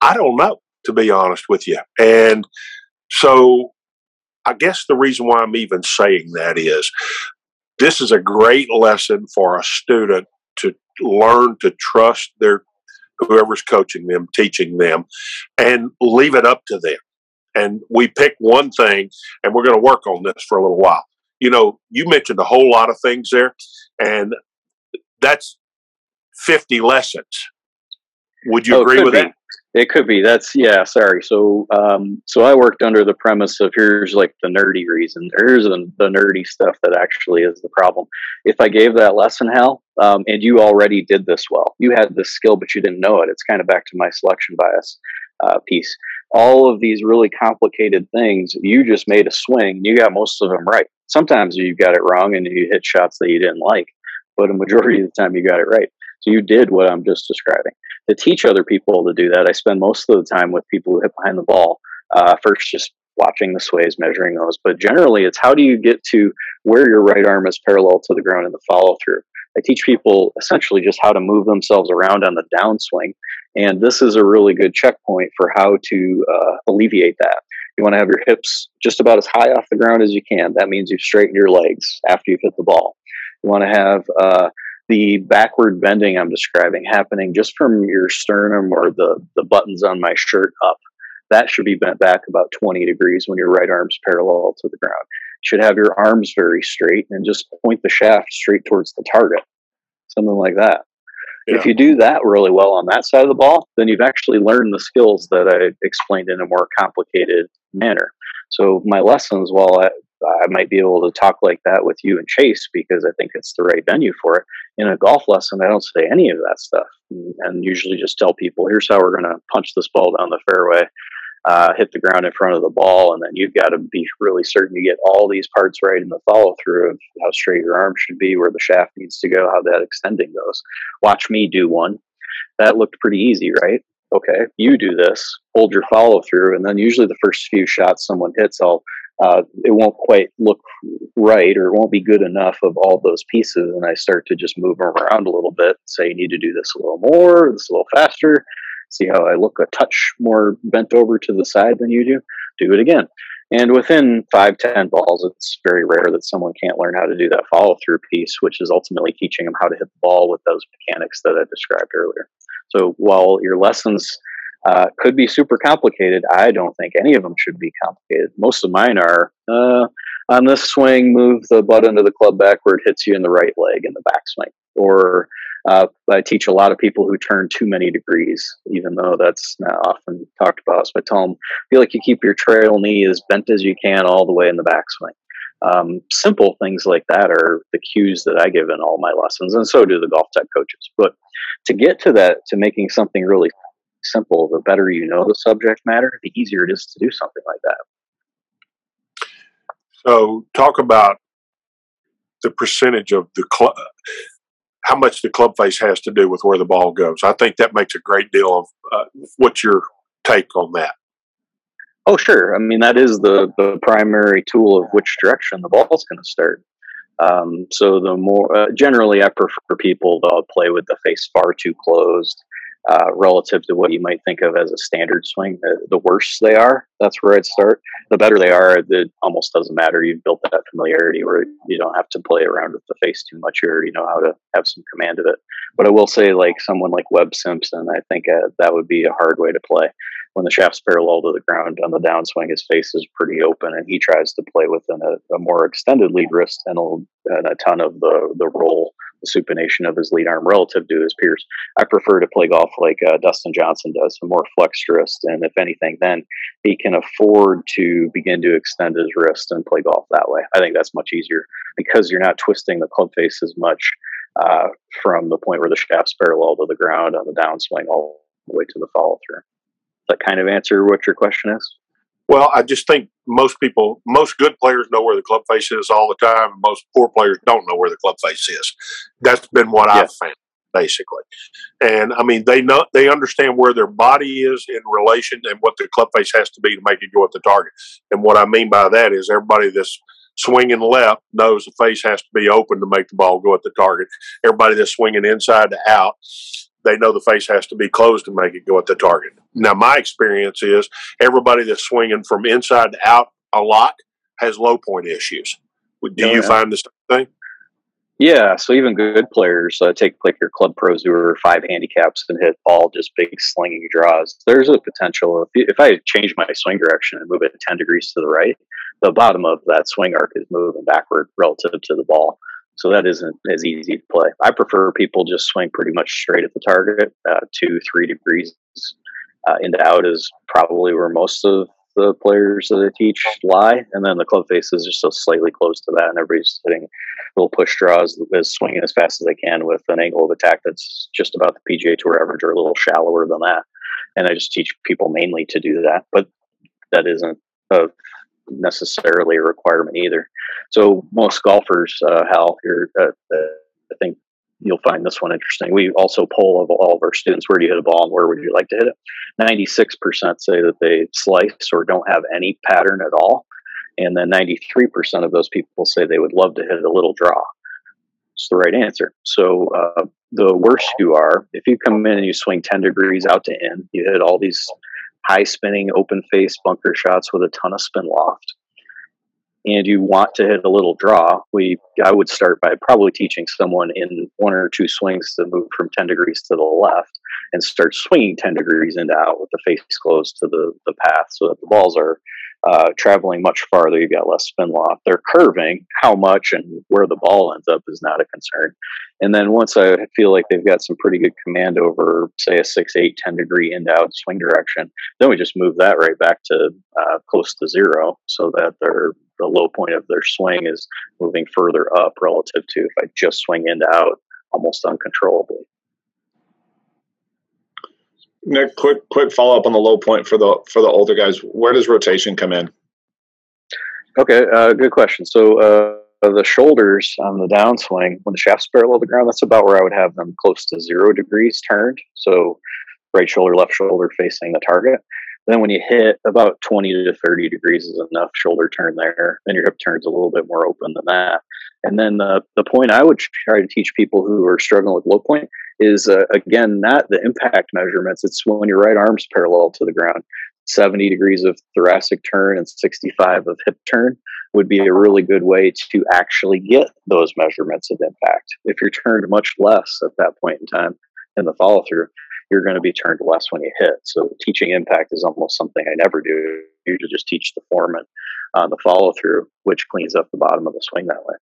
I don't know, to be honest with you. And so I guess the reason why I'm even saying that is this is a great lesson for a student to learn to trust their whoever's coaching them, teaching them, and leave it up to them. And we pick one thing, and we're going to work on this for a little while. You know, you mentioned a whole lot of things there, and that's 50 lessons. Would you Oh, agree with be. that? It could be. That's yeah. Sorry. So, um, so I worked under the premise of here's like the nerdy reason. Here's the, the nerdy stuff that actually is the problem. If I gave that lesson, Hal, um, and you already did this well, you had this skill, but you didn't know it. It's kind of back to my selection bias uh, piece. All of these really complicated things, you just made a swing. You got most of them right. Sometimes you got it wrong, and you hit shots that you didn't like, but a majority of the time you got it right. So you did what I'm just describing to teach other people to do that, I spend most of the time with people who hit behind the ball. Uh, first, just watching the sways, measuring those. But generally, it's how do you get to where your right arm is parallel to the ground in the follow through. I teach people essentially just how to move themselves around on the downswing. And this is a really good checkpoint for how to uh, alleviate that. You want to have your hips just about as high off the ground as you can. That means you've straightened your legs after you've hit the ball. You want to have uh, the backward bending I'm describing happening just from your sternum or the, the buttons on my shirt up. That should be bent back about 20 degrees when your right arm's parallel to the ground. You should have your arms very straight and just point the shaft straight towards the target. Something like that. If you do that really well on that side of the ball, then you've actually learned the skills that I explained in a more complicated manner. So my lessons, while I, I might be able to talk like that with you and Chase because I think it's the right venue for it. In a golf lesson, I don't say any of that stuff, and usually just tell people, "Here's how we're going to punch this ball down the fairway, uh, hit the ground in front of the ball, and then you've got to be really certain you get all these parts right in the follow through of how straight your arm should be, where the shaft needs to go, how that extending goes. Watch me do one. That looked pretty easy, right? Okay, you do this, hold your follow through, and then usually the first few shots someone hits, I'll uh, it won't quite look right or it won't be good enough of all those pieces. And I start to just move them around a little bit, say, you need to do this a little more, this a little faster. See how I look a touch more bent over to the side than you do? Do it again. And within five, ten balls, it's very rare that someone can't learn how to do that follow through piece, which is ultimately teaching them how to hit the ball with those mechanics that I described earlier. So while your lessons uh, could be super complicated. I don't think any of them should be complicated. Most of mine are uh, on this swing, move the butt end of the club backward, hits you in the right leg in the backswing. Or uh, I teach a lot of people who turn too many degrees, even though that's not often talked about. So I tell them, feel like you keep your trail knee as bent as you can all the way in the backswing. Um, simple things like that are the cues that I give in all my lessons, and so do the GolfTec coaches. But to get to that, to making something really simple, the better you know the subject matter, the easier it is to do something like that. So, talk about the percentage of the club, how much the club face has to do with where the ball goes. I think that makes a great deal of uh, what's your take on that. Oh, sure. I mean, that is the, the primary tool of which direction the ball's going to start. Um, so the more uh, generally, I prefer people to play with the face far too closed uh, relative to what you might think of as a standard swing. The, the worse they are, that's where I'd start. The better they are, it almost doesn't matter. You've built that familiarity where you don't have to play around with the face too much. You already know how to have some command of it. But I will say, like someone like Webb Simpson, I think uh, that would be a hard way to play. When the shaft's parallel to the ground on the downswing, his face is pretty open, and he tries to play within a, a more extended lead wrist and a, and a ton of the the roll, supination of his lead arm relative to his peers. I prefer to play golf like uh, Dustin Johnson does, a more flexed wrist, and if anything, then he can afford to begin to extend his wrist and play golf that way. I think that's much easier because you're not twisting the club face as much uh, from the point where the shaft's parallel to the ground on the downswing all the way to the follow through. Does that kind of answer what your question is? Well, I just think most people, most good players know where the club face is all the time. Most poor players don't know where the club face is. That's been what Yeah. I've found. basically. And I mean, they know they understand where their body is in relation and what the club face has to be to make it go at the target. And what I mean by that is everybody that's swinging left knows the face has to be open to make the ball go at the target. Everybody that's swinging inside to out, they know the face has to be closed to make it go at the target. Now, my experience is everybody that's swinging from inside to out a lot has low point issues. Do you find this thing? Yeah, so even good players uh, take like your club pros who are five handicaps and hit all just big slinging draws. There's a potential if, you, if I change my swing direction and move it 10 degrees to the right, the bottom of that swing arc is moving backward relative to the ball. So that isn't as easy to play. I prefer people just swing pretty much straight at the target, uh, two, three degrees uh, out is probably where most of the players that I teach lie, and then the club faces are still slightly close to that, and everybody's hitting little push draws, swinging as fast as they can with an angle of attack that's just about the PGA Tour average or a little shallower than that. And I just teach people mainly to do that, but that isn't a, necessarily a requirement either. So most golfers, uh, Hal, here, uh, uh, I think you'll find this one interesting. We also poll of all of our students where do you hit a ball and where would you like to hit it? 96% say that they slice or don't have any pattern at all. And then 93% of those people say they would love to hit a little draw. It's the right answer. So uh, the worse you are, if you come in and you swing 10 degrees out to in, you hit all these high spinning, open face bunker shots with a ton of spin loft and you want to hit a little draw, we I would start by probably teaching someone in one or two swings to move from 10 degrees to the left and start swinging 10 degrees into out with the face closed to the, the path so that the balls are uh, traveling much farther. You've got less spin loft. They're curving. How much and where the ball ends up is not a concern. And then once I feel like they've got some pretty good command over, say, a 6, 8, 10 degree in out swing direction, then we just move that right back to uh, close to zero so that they're the low point of their swing is moving further up relative to if I just swing into out almost uncontrollably. Nick, quick quick follow up on the low point for the for the older guys. Where does rotation come in? Okay, uh, good question. So uh, the shoulders on the downswing, when the shaft's parallel to the ground, that's about where I would have them close to zero degrees turned. So right shoulder, left shoulder facing the target. Then when you hit about 20 to 30 degrees is enough shoulder turn there. Then your hip turn's a little bit more open than that. And then the, the point I would try to teach people who are struggling with low point is, uh, again, not the impact measurements. It's when your right arm's parallel to the ground. 70 degrees of thoracic turn and 65 of hip turn would be a really good way to actually get those measurements of impact. If you're turned much less at that point in time in the follow through, you're going to be turned less when you hit. So teaching impact is almost something I never do. Usually just teach the form and uh, the follow through, which cleans up the bottom of the swing that way.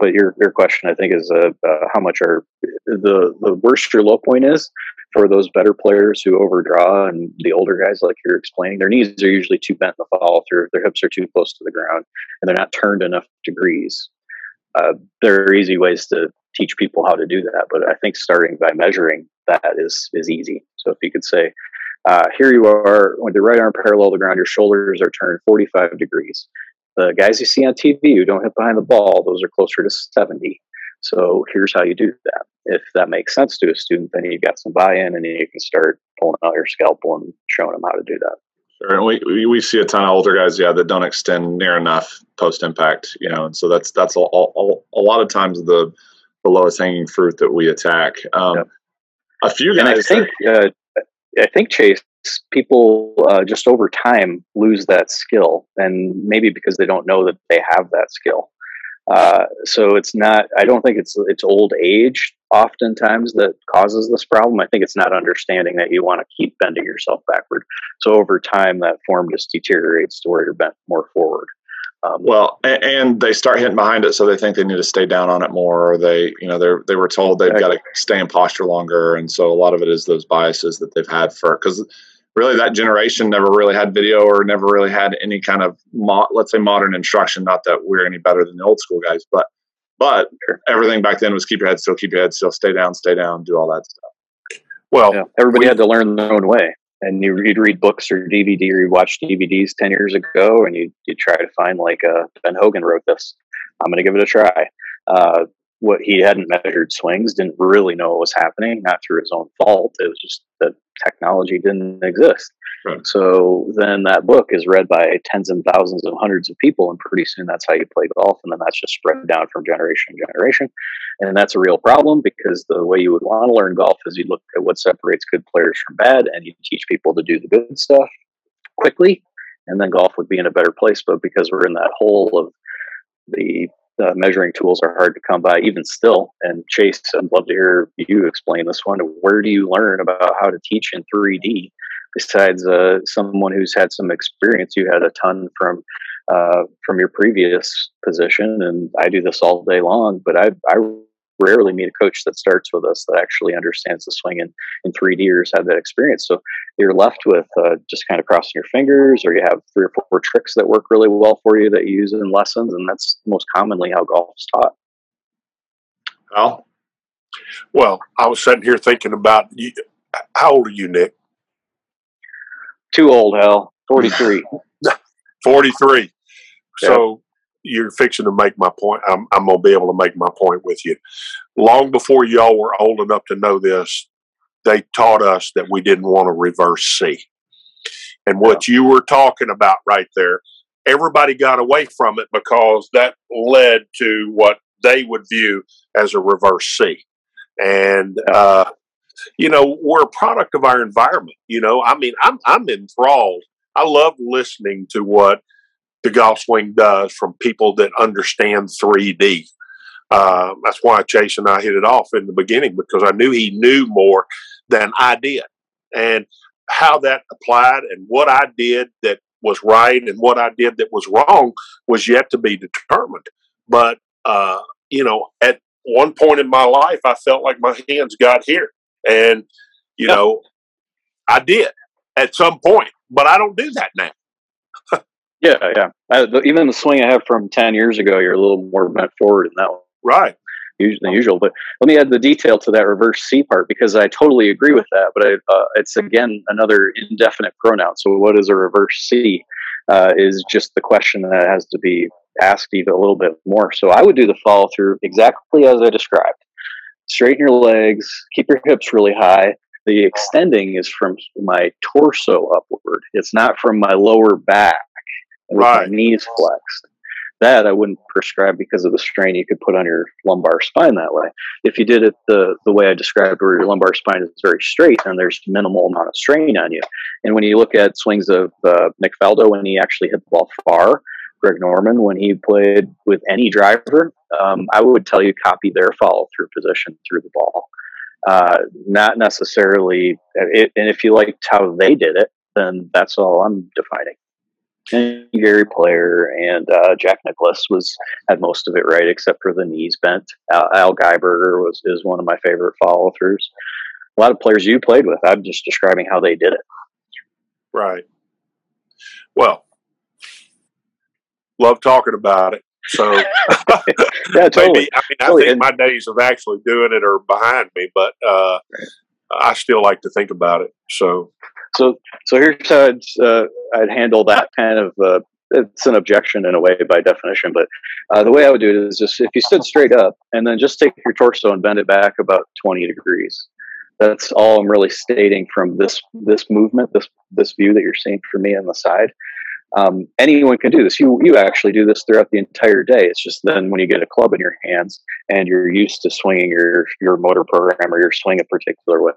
But your your question, I think, is uh, uh, how much are the the worse your low point is for those better players who overdraw and the older guys, like you're explaining, their knees are usually too bent in the follow through, their hips are too close to the ground, and they're not turned enough degrees. Uh, there are easy ways to teach people how to do that, but I think starting by measuring that is is easy. So if you could say, uh, here you are with your right arm parallel to the ground, your shoulders are turned 45 degrees. The guys you see on TV who don't hit behind the ball, those are closer to 70. So here's how you do that. If that makes sense to a student, then you've got some buy-in, and you can start pulling out your scalpel and showing them how to do that. Sure, and we we see a ton of older guys, yeah, that don't extend near enough post impact, you know, and so that's that's a, a, a lot of times the the lowest hanging fruit that we attack. Um. A few guys, and I think uh, I think Chase people uh, just over time lose that skill, and maybe because they don't know that they have that skill. Uh, so it's not. I don't think it's it's old age oftentimes that causes this problem. I think it's not understanding that you want to keep bending yourself backward. So over time, that form just deteriorates to where you're bent more forward. Um, well, and, and, they start hitting behind it, so they think they need to stay down on it more, or they, you know, they they were told they've got to stay in posture longer, and so a lot of it is those biases that they've had for because really that generation never really had video or never really had any kind of mo- let's say modern instruction. Not that we're any better than the old school guys, but but everything back then was keep your head still, keep your head still, stay down, stay down, do all that stuff. Well, yeah, everybody we, had to learn their own way and you, would read books or DVD or you watch DVDs 10 years ago and you, you try to find like uh, Ben Hogan wrote this. I'm going to give it a try. Uh, what he hadn't measured swings, didn't really know what was happening, not through his own fault. It was just that technology didn't exist. Right. So then that book is read by tens and thousands and hundreds of people, and pretty soon that's how you play golf, and then that's just spread down from generation to generation. And that's a real problem because the way you would want to learn golf is you look at what separates good players from bad, and you teach people to do the good stuff quickly, and then golf would be in a better place. But because we're in that hole of the uh, measuring tools are hard to come by even still. And Chase, I'd love to hear you explain this one. Where do you learn about how to teach in 3D besides uh, someone who's had some experience? You had a ton from uh, from your previous position, and I do this all day long. But I, I rarely meet a coach that starts with us that actually understands the swing in, in 3D or has had that experience. So you're left with uh, just kind of crossing your fingers, or you have three or four tricks that work really well for you that you use in lessons, and that's most commonly how golf is taught. Well, Well, I was sitting here thinking about you. How old are you, Nick? Too old, Hal. 43. 43. So you're fixing to make my point. I'm, I'm going to be able to make my point with you. Long before y'all were old enough to know this, they taught us that we didn't want to reverse C. And what you were talking about right there, everybody got away from it because that led to what they would view as a reverse C. And, uh, you know, we're a product of our environment. You know, I mean, I'm, I'm enthralled. I love listening to what the golf swing does from people that understand 3D. Uh, that's why Chase and I hit it off in the beginning because I knew he knew more than I did. And how that applied and what I did that was right and what I did that was wrong was yet to be determined. But, uh, you know, at one point in my life, I felt like my hands got here. And, you know, I did at some point, but I don't do that now. Yeah, yeah. I, the, even the swing I have from 10 years ago, you're a little more bent forward in that one. Right. than usual. But let me add the detail to that reverse C part because I totally agree with that. But I, uh, it's again another indefinite pronoun. So what is a reverse C? Uh, is just the question that has to be asked even a little bit more. So I would do the follow through exactly as I described. Straighten your legs, keep your hips really high. The extending is from my torso upward. It's not from my lower back with Right. my knees flexed. That I wouldn't prescribe because of the strain you could put on your lumbar spine that way. If you did it the, the way I described, where your lumbar spine is very straight and there's minimal amount of strain on you. And when you look at swings of uh, Nick Faldo when he actually hit the ball far, Greg Norman when he played with any driver, um, I would tell you copy their follow through position through the ball. Uh, not necessarily, it, and if you liked how they did it, then that's all I'm defining. And Gary Player and uh, Jack Nicklaus was had most of it right, except for the knees bent. Al, Al Geiberger was is one of my favorite follow throughs. A lot of players you played with, I'm just describing how they did it. Right. Well, love talking about it. So Yeah, totally. maybe I mean I Totally. think my days of actually doing it are behind me, but uh, I still like to think about it. So So, so here's how I'd, uh, I'd handle that kind of. Uh, it's an objection in a way by definition, but uh, the way I would do it is just if you stood straight up and then just take your torso and bend it back about 20 degrees. That's all I'm really stating from this this movement, this this view that you're seeing for me on the side. Um, anyone can do this. You you actually do this throughout the entire day. It's just then when you get a club in your hands and you're used to swinging your your motor program or your swing a particular way,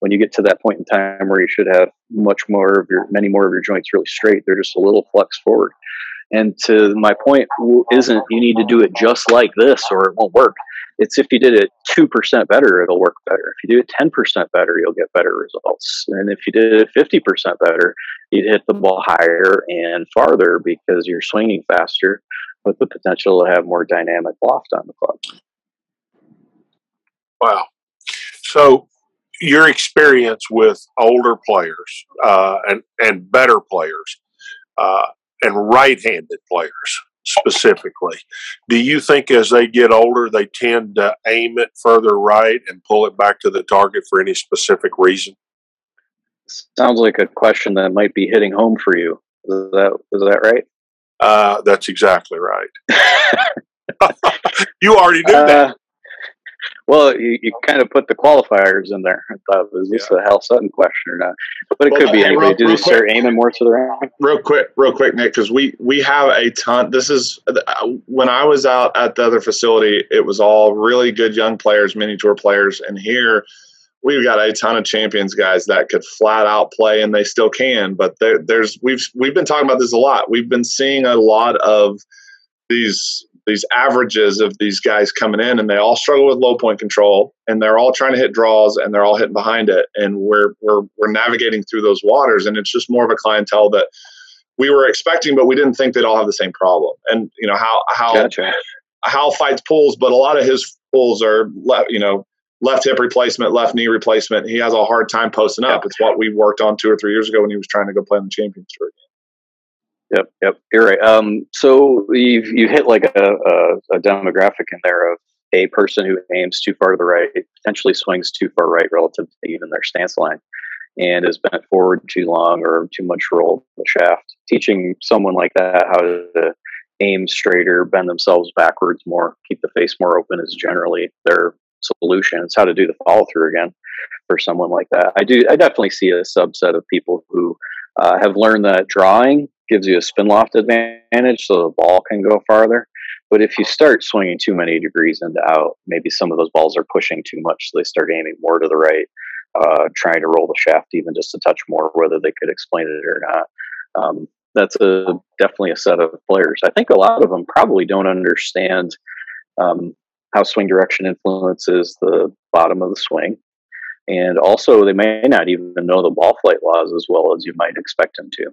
when you get to that point in time where you should have much more of your many more of your joints really straight they're just a little flex forward. And to my point isn't you need to do it just like this or it won't work. It's if you did it 2% better it'll work better. If you do it 10% better you'll get better results. And if you did it 50% better you'd hit the ball higher and farther because you're swinging faster with the potential to have more dynamic loft on the club. Wow. So your experience with older players uh, and and better players uh, and right-handed players specifically, do you think as they get older they tend to aim it further right and pull it back to the target for any specific reason? sounds like a question that might be hitting home for you is that is that right Uh, that's exactly right. you already knew that. Uh, well, you, you kind of put the qualifiers in there. I thought, was this a Hal Sutton question or not? But it Well, could be anybody. real- Do they start aiming more to the right? real quick, real quick, Nick, because we we have a ton. This is when I was out at the other facility, it was all really good young players, mini tour players, and here we've got a ton of champions guys that could flat out play, and they still can. But there, there's we've we've been talking about this a lot. We've been seeing a lot of these these averages of these guys coming in and they all struggle with low point control and they're all trying to hit draws and they're all hitting behind it and we're we're we're navigating through those waters and it's just more of a clientele that we were expecting but we didn't think they'd all have the same problem. And you know how Hal Gotcha. how fights pulls but a lot of his pulls are left you know left hip replacement left knee replacement. He has a hard time posting up. It's what we worked on two or three years ago when he was trying to go play on the champions tour Yep, yep, you're right. Um, so you've you hit like a, a, a demographic in there of a person who aims too far to the right, potentially swings too far right relative to even their stance line, and is bent forward too long or too much roll the shaft. Teaching someone like that how to aim straighter, bend themselves backwards more, keep the face more open is generally their solution. It's how to do the follow through again for someone like that. I do. I definitely see a subset of people who uh, have learned that drawing gives you a spin loft advantage so the ball can go farther. But if you start swinging too many degrees into out, maybe some of those balls are pushing too much, so they start aiming more to the right, uh, trying to roll the shaft even just a touch more, whether they could explain it or not. Um, that's a definitely a set of players. I think a lot of them probably don't understand um, how swing direction influences the bottom of the swing. And also, they may not even know the ball flight laws as well as you might expect them to.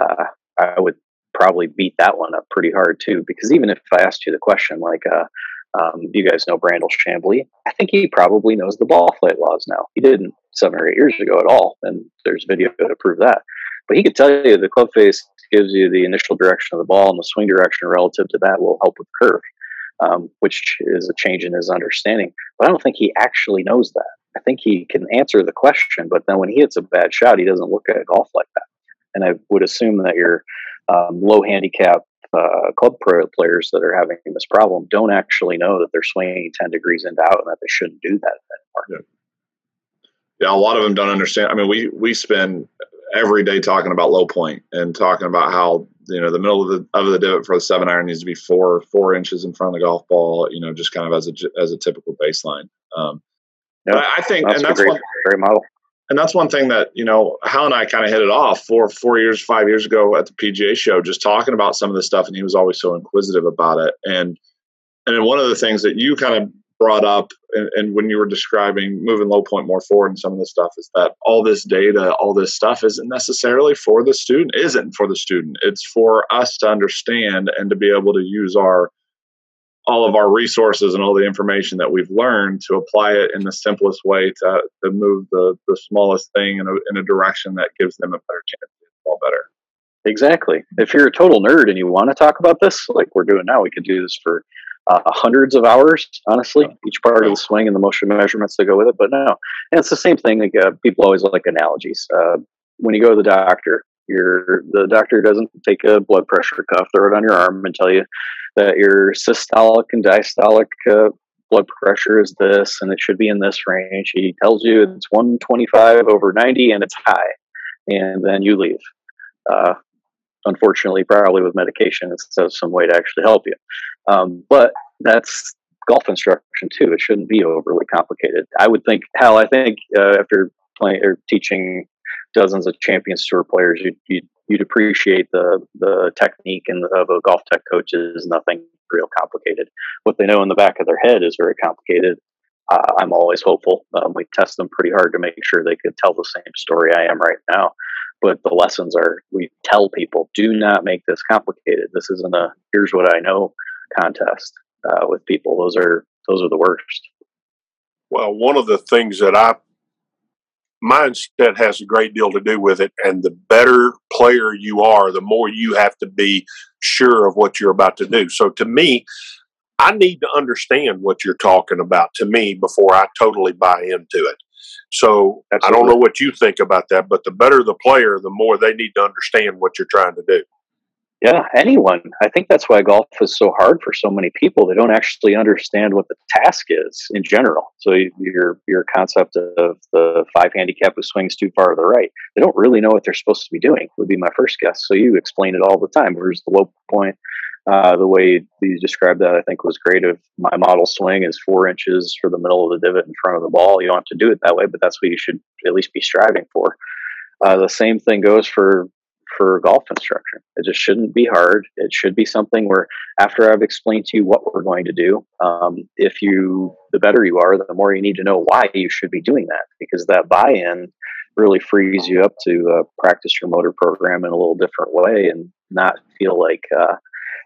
Uh, I would probably beat that one up pretty hard too, because even if I asked you the question, like, uh, um, you guys know Brandel Chamblee, I think he probably knows the ball flight laws now. He didn't seven or eight years ago at all, and there's video to prove that. But he could tell you the club face gives you the initial direction of the ball, and the swing direction relative to that will help with curve, um, which is a change in his understanding. But I don't think he actually knows that. I think he can answer the question, but then when he hits a bad shot, he doesn't look at golf like that. And I would assume that your um, low handicap uh, club pro players that are having this problem don't actually know that they're swinging 10 degrees into out and that they shouldn't do that anymore. yeah, a lot of them don't understand. I mean, we we spend every day talking about low point and talking about how you know the middle of the of the divot for the seven iron needs to be four four inches in front of the golf ball. You know, just kind of as a as a typical baseline. Um, but I think, That's, and a that's one, great model. And that's one thing that you know Hal and I kind of hit it off four four years five years ago at the PGA show, just talking about some of this stuff, and he was always so inquisitive about it. And and one of the things that you kind of brought up, and, and when you were describing moving low point more forward and some of this stuff, is that all this data, all this stuff, isn't necessarily for the student. Isn't for the student. It's for us to understand and to be able to use our all of our resources and all the information that we've learned to apply it in the simplest way to, to move the, the smallest thing in a, in a direction that gives them a better chance to ball better. Exactly. If you're a total nerd and you want to talk about this, like we're doing now, we could do this for uh, hundreds of hours, honestly, each part of the swing and the motion measurements that go with it. But no, and it's the same thing. Like, uh, people always like analogies. Uh, when you go to the doctor, your the doctor doesn't take a blood pressure cuff, throw it on your arm, and tell you that your systolic and diastolic uh, blood pressure is this, and it should be in this range. He tells you it's 125 over 90, and it's high, and then you leave. Uh, unfortunately, probably with medication, it has some way to actually help you. Um, but that's golf instruction too. It shouldn't be overly complicated. I would think, Hal, I think uh, after playing or teaching dozens of Champions Tour players, you'd, you'd, you'd appreciate the the technique and of a GolfTec coach is nothing real complicated. What they know in the back of their head is very complicated. Uh, I'm always hopeful. Um, we test them pretty hard to make sure they could tell the same story I am right now. But the lessons are we tell people do not make this complicated. This isn't a here's what I know contest uh, with people. Those are those are the worst. Well, one of the things that I mindset has a great deal to do with it, and the better player you are, the more you have to be sure of what you're about to do. So, to me, I need to understand what you're talking about to me before I totally buy into it. So, I don't know what you think about that, but the better the player, the more they need to understand what you're trying to do. Yeah, anyone. I think that's why golf is so hard for so many people. They don't actually understand what the task is in general. So your your concept of the five handicap who swings too far to the right, they don't really know what they're supposed to be doing. Would be my first guess. So you explain it all the time. Where's the low point? Uh, the way you described that, I think, was great. Of my model swing is four inches for the middle of the divot in front of the ball. You don't have to do it that way, but that's what you should at least be striving for. Uh, the same thing goes for for golf instruction. It just shouldn't be hard. It should be something where after I've explained to you what we're going to do, um, if you the better you are, the more you need to know why you should be doing that because that buy-in really frees you up to uh, practice your motor program in a little different way and not feel like uh,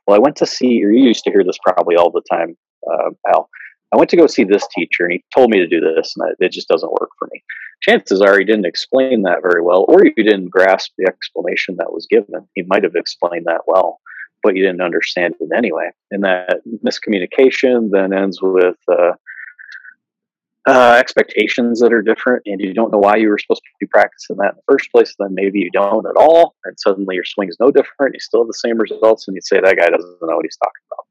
well, I went to see, or you used to hear this probably all the time, uh, Al. I went to go see this teacher and he told me to do this, and it just doesn't work for me. Chances are he didn't explain that very well, or you didn't grasp the explanation that was given. He might have explained that well, but you didn't understand it anyway. And that miscommunication then ends with uh, uh, expectations that are different and you don't know why you were supposed to be practicing that in the first place, then maybe you don't at all, and suddenly your swing is no different. You still have the same results, and you say that guy doesn't know what he's talking about.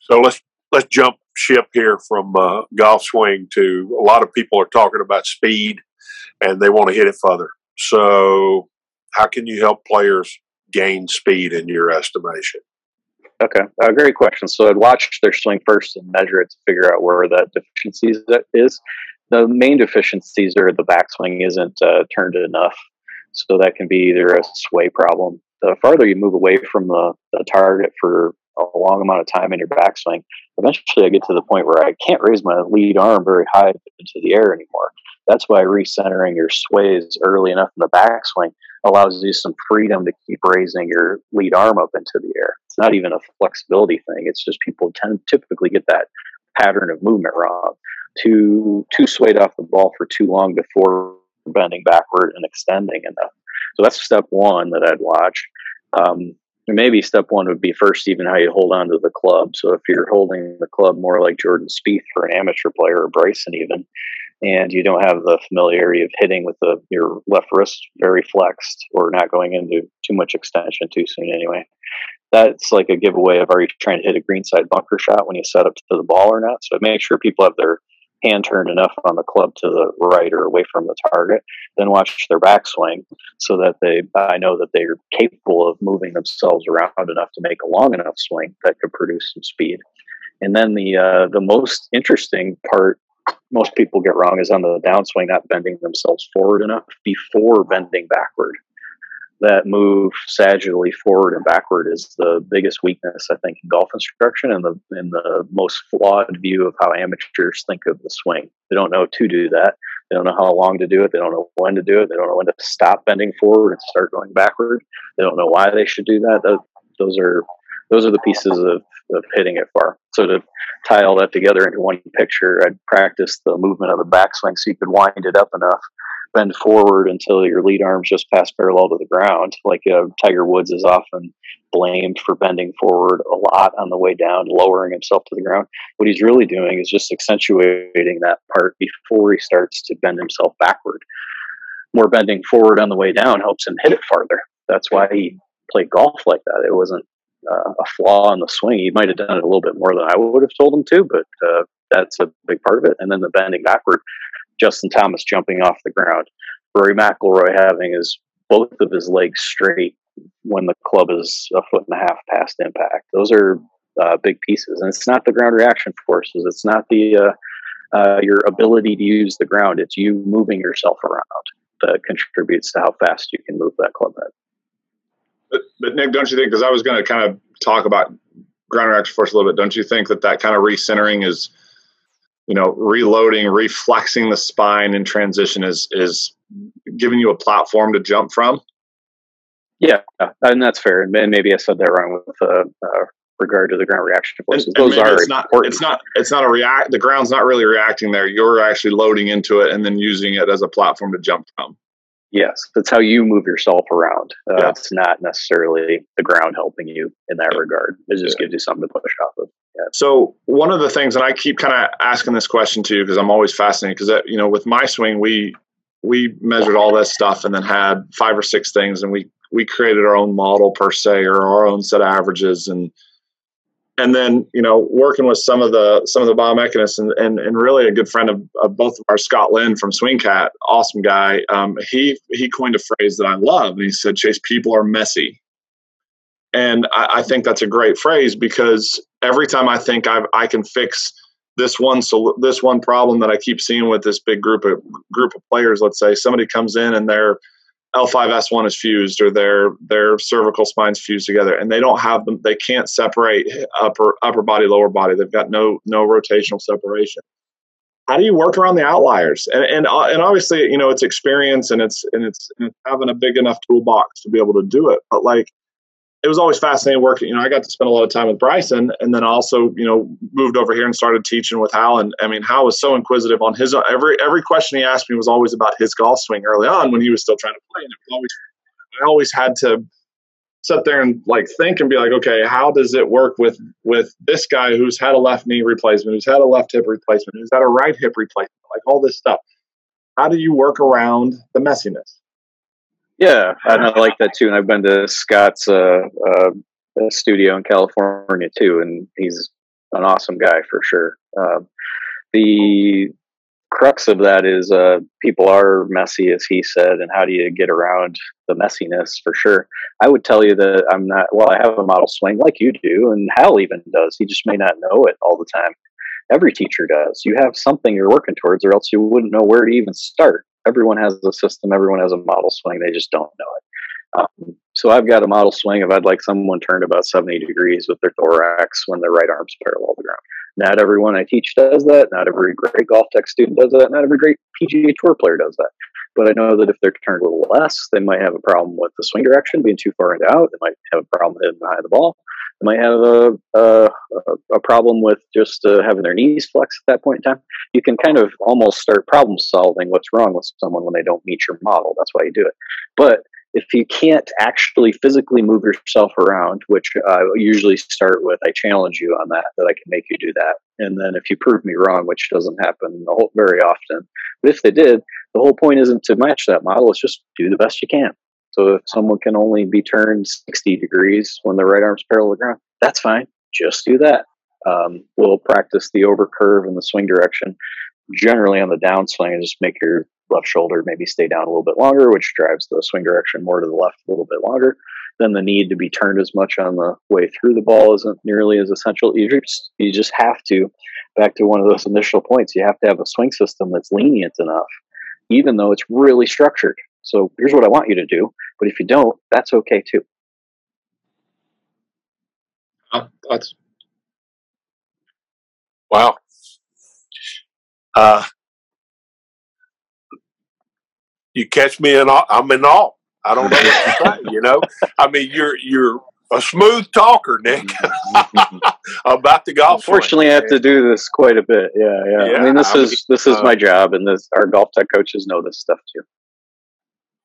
So let's let's jump ship here from uh, golf swing to a lot of people are talking about speed, and they want to hit it further. So, how can you help players gain speed in your estimation? Okay, uh, great question. So I'd watch their swing first and measure it to figure out where that deficiency is. The main deficiencies are the backswing isn't uh, turned enough, so that can be either a sway problem. The farther you move away from the, the target for a long amount of time in your backswing, eventually I get to the point where I can't raise my lead arm very high into the air anymore. That's why recentering your sways early enough in the backswing allows you some freedom to keep raising your lead arm up into the air. It's not even a flexibility thing. It's just people tend typically get that pattern of movement wrong. Too too swayed off the ball for too long before bending backward and extending enough. So that's step one that I'd watch. Um, maybe step one would be first even how you hold on to the club. So if you're holding the club more like Jordan Spieth for an amateur player or Bryson even, and you don't have the familiarity of hitting with the, your left wrist very flexed or not going into too much extension too soon anyway. That's like a giveaway of are you trying to hit a greenside bunker shot when you set up to the ball or not. So make sure people have their hand turned enough on the club to the right or away from the target. Then watch their backswing so that they I know that they're capable of moving themselves around enough to make a long enough swing that could produce some speed. And then the uh, the most interesting part most people get wrong is on the downswing, not bending themselves forward enough before bending backward. That move sagittally forward and backward is the biggest weakness, I think, in golf instruction and the in the most flawed view of how amateurs think of the swing. They don't know to do that. They don't know how long to do it. They don't know when to do it. They don't know when to stop bending forward and start going backward. They don't know why they should do that. Those are those are the pieces of of hitting it far. So to tie all that together into one picture, I'd practice the movement of the backswing so you could wind it up enough, bend forward until your lead arm's just past parallel to the ground. Like uh, Tiger Woods is often blamed for bending forward a lot on the way down, lowering himself to the ground. What he's really doing is just accentuating that part before he starts to bend himself backward. More bending forward on the way down helps him hit it farther. That's why he played golf like that. It wasn't uh, a flaw in the swing. He might have done it a little bit more than I would have told him to, but uh, that's a big part of it. And then the bending backward, Justin Thomas jumping off the ground, Rory McIlroy having his both of his legs straight when the club is a foot and a half past impact. Those are uh, big pieces, and it's not the ground reaction forces. It's not the uh, uh, your ability to use the ground. It's you moving yourself around that contributes to how fast you can move that club head. But, but Nick, don't you think? Because I was going to kind of talk about ground reaction force a little bit. Don't you think that that kind of recentering is, you know, reloading, reflexing the spine in transition is is giving you a platform to jump from? Yeah, and that's fair. And maybe I said that wrong with uh, uh, regard to the ground reaction forces. And, and Those are it's not, important. It's not. It's not a react. The ground's not really reacting there. You're actually loading into it and then using it as a platform to jump from. Yes, that's how you move yourself around. Uh, Yeah. It's not necessarily the ground helping you in that regard. It just gives you something to push off of. Yeah. So one of the things, and I keep kind of asking this question too, because I'm always fascinated. Because you know, with my swing, we we measured all this stuff and then had five or six things, and we we created our own model per se or our own set of averages and and then you know working with some of the some of the biomechanists and and, and really a good friend of, of both of our Scott Lynn from Swingcat, awesome guy. Um, he he coined a phrase that I love, and he said, "Chase, people are messy." And I, I think that's a great phrase because every time I think i I can fix this one so this one problem that I keep seeing with this big group of group of players, let's say somebody comes in and they're L5S1 is fused or their their cervical spines fused together and they don't have them they can't separate upper upper body lower body. They've got no no rotational separation. How do you work around the outliers? And and, uh, and obviously you know it's experience and it's and it's, and it's having a big enough toolbox to be able to do it but like it was always fascinating working. You know, I got to spend a lot of time with Bryson, and then also, you know, moved over here and started teaching with Hal. And I mean, Hal was so inquisitive on his every every question he asked me was always about his golf swing early on when he was still trying to play. And it was always I always had to sit there and like think and be like, okay, how does it work with with this guy who's had a left knee replacement, who's had a left hip replacement, who's had a right hip replacement, like all this stuff. How do you work around the messiness? Yeah, and I like that too. And I've been to Scott's uh, uh, studio in California too, and he's an awesome guy for sure. Uh, the crux of that is uh, people are messy, as he said, and how do you get around the messiness for sure? I would tell you that I'm not, well, I have a model swing like you do, and Hal even does. He just may not know it all the time. Every teacher does. You have something you're working towards, or else you wouldn't know where to even start everyone has a system, everyone has a model swing. They just don't know it. Um, so I've got a model swing if I'd like someone turned about 70 degrees with their thorax when their right arm's parallel to the ground. Not everyone I teach does that. Not every great GolfTec student does that. Not every great PGA Tour player does that. But I know that if they're turned a little less, they might have a problem with the swing direction being too far into out. They might have a problem hitting behind the ball. They might have a a, a problem with just uh, having their knees flex at that point in time. You can kind of almost start problem solving what's wrong with someone when they don't meet your model. That's why you do it. But if you can't actually physically move yourself around, which I usually start with, I challenge you on that, that I can make you do that. And then if you prove me wrong, which doesn't happen very often, but if they did, the whole point isn't to match that model, it's just do the best you can. So if someone can only be turned 60 degrees when the right arm's parallel to the ground, that's fine. Just do that. Um, we'll practice the over curve and the swing direction. Generally on the downswing, and just make your left shoulder maybe stay down a little bit longer, which drives the swing direction more to the left a little bit longer. Then the need to be turned as much on the way through the ball isn't nearly as essential. You just, you just have to, back to one of those initial points, you have to have a swing system that's lenient enough, even though it's really structured. So here's what I want you to do. But if you don't, that's okay too. Uh, that's wow. Uh, you catch me in all, I'm in awe. I don't know what to say. You know, I mean, you're you're a smooth talker, Nick, about the golf. Unfortunately, I have to do this quite a bit. Yeah, yeah. yeah I mean, this I is mean, this is uh, my job, and this our GolfTec coaches know this stuff too.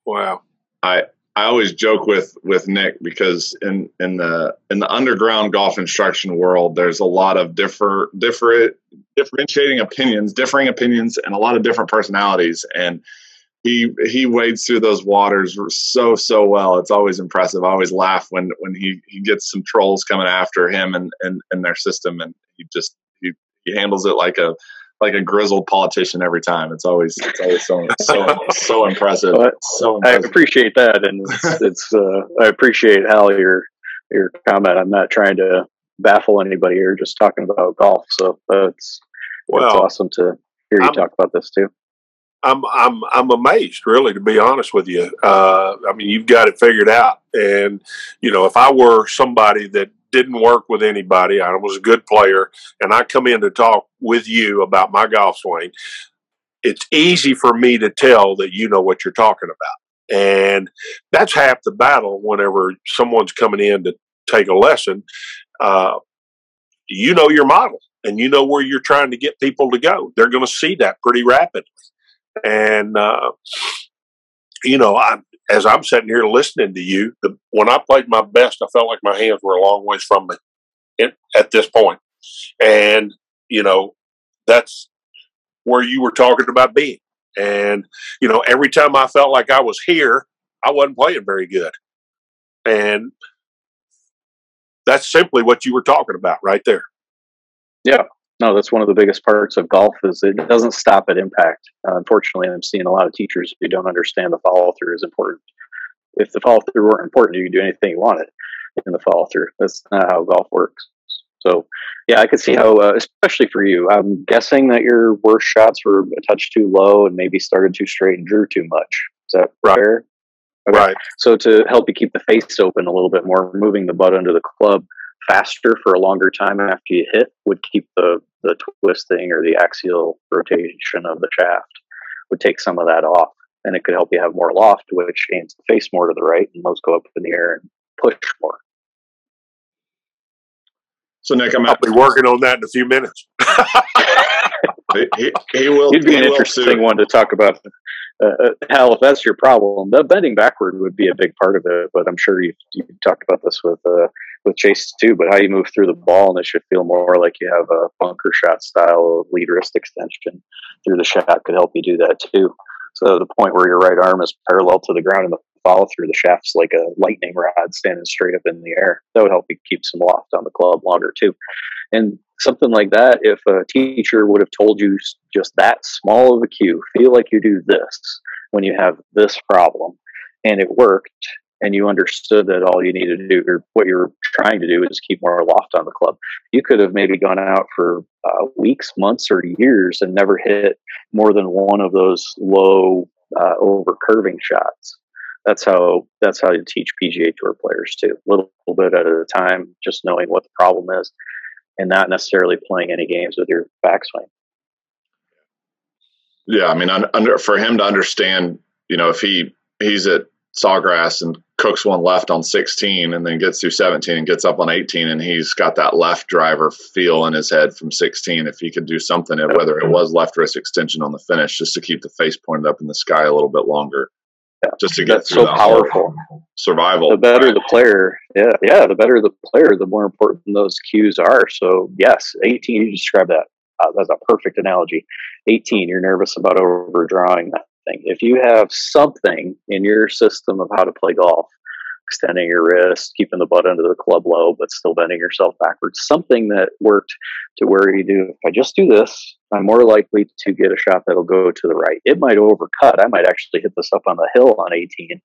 Wow. I I always joke with with Nick because in in the in the underground golf instruction world, there's a lot of differ different differentiating opinions, differing opinions, and a lot of different personalities. And he he wades through those waters so so well. It's always impressive. I always laugh when when he he gets some trolls coming after him and and, and their system, and he just he, he handles it like a like a grizzled politician every time. It's always it's always so so so impressive. so impressive. I appreciate that, and it's, it's uh, I appreciate Hal your your comment. I'm not trying to baffle anybody here, just talking about golf. So that's well, it's awesome to hear you I'm, talk about this too. I'm I'm I'm amazed, really, to be honest with you. Uh, I mean, you've got it figured out, and you know, if I were somebody that didn't work with anybody. I was a good player, and I come in to talk with you about my golf swing. It's easy for me to tell that you know what you're talking about. And that's half the battle whenever someone's coming in to take a lesson. Uh, you know your model and you know where you're trying to get people to go. They're going to see that pretty rapidly. And, uh, you know, I, as I'm sitting here listening to you, the, when I played my best, I felt like my hands were a long ways from me in, at this point. And, you know, that's where you were talking about being. And, you know, every time I felt like I was here, I wasn't playing very good. And that's simply what you were talking about right there. Yeah. No, that's one of the biggest parts of golf is it doesn't stop at impact. Uh, unfortunately, I'm seeing a lot of teachers who don't understand the follow through is important. If the follow through weren't important, you could do anything you wanted in the follow through. That's not how golf works. So, yeah, I could see how, uh, especially for you. I'm guessing that your worst shots were a touch too low and maybe started too straight and drew too much. Is that Right. fair? Okay. Right. So to help you keep the face open a little bit more, moving the butt under the club faster for a longer time after you hit would keep the the twisting or the axial rotation of the shaft would take some of that off, and it could help you have more loft, which aims the face more to the right, and those go up in the air and push more. So Nick, I'm I'll be working on that in a few minutes. he, he, he will. It'd be he an interesting too. one to talk about. Uh, uh, Hal, if that's your problem, the bending backward would be a big part of it. But I'm sure you've, you've talked about this with uh, with Chase too. But how you move through the ball, and it should feel more like you have a bunker shot style lead wrist extension through the shot could help you do that too. So the point where your right arm is parallel to the ground and the follow through the shaft's like a lightning rod standing straight up in the air. That would help you keep some loft on the club longer too. And something like that, if a teacher would have told you just that small of a cue, feel like you do this when you have this problem, and it worked, and you understood that all you needed to do, or what you were trying to do, is keep more loft on the club, you could have maybe gone out for uh, weeks, months, or years and never hit more than one of those low uh, over curving shots. That's how that's how you teach PGA Tour players too, little, little bit at a time, just knowing what the problem is, and not necessarily playing any games with your backswing. Yeah, I mean, un- under for him to understand, you know, if he he's at Sawgrass and cooks one left on 16 and then gets through 17 and gets up on 18 and he's got that left driver feel in his head from 16 if he could do something whether it was left wrist extension on the finish just to keep the face pointed up in the sky a little bit longer Yeah. just to get That's through so powerful. survival The better the player, yeah, yeah, the better the player, the more important those cues are. So yes, 18. You describe that. Uh, that's a perfect analogy. 18. You're nervous about overdrawing that thing. If you have something in your system of how to play golf, extending your wrist, keeping the butt under the club low, but still bending yourself backwards, something that worked to where you do. If I just do this, I'm more likely to get a shot that'll go to the right. It might overcut. I might actually hit this up on the hill on 18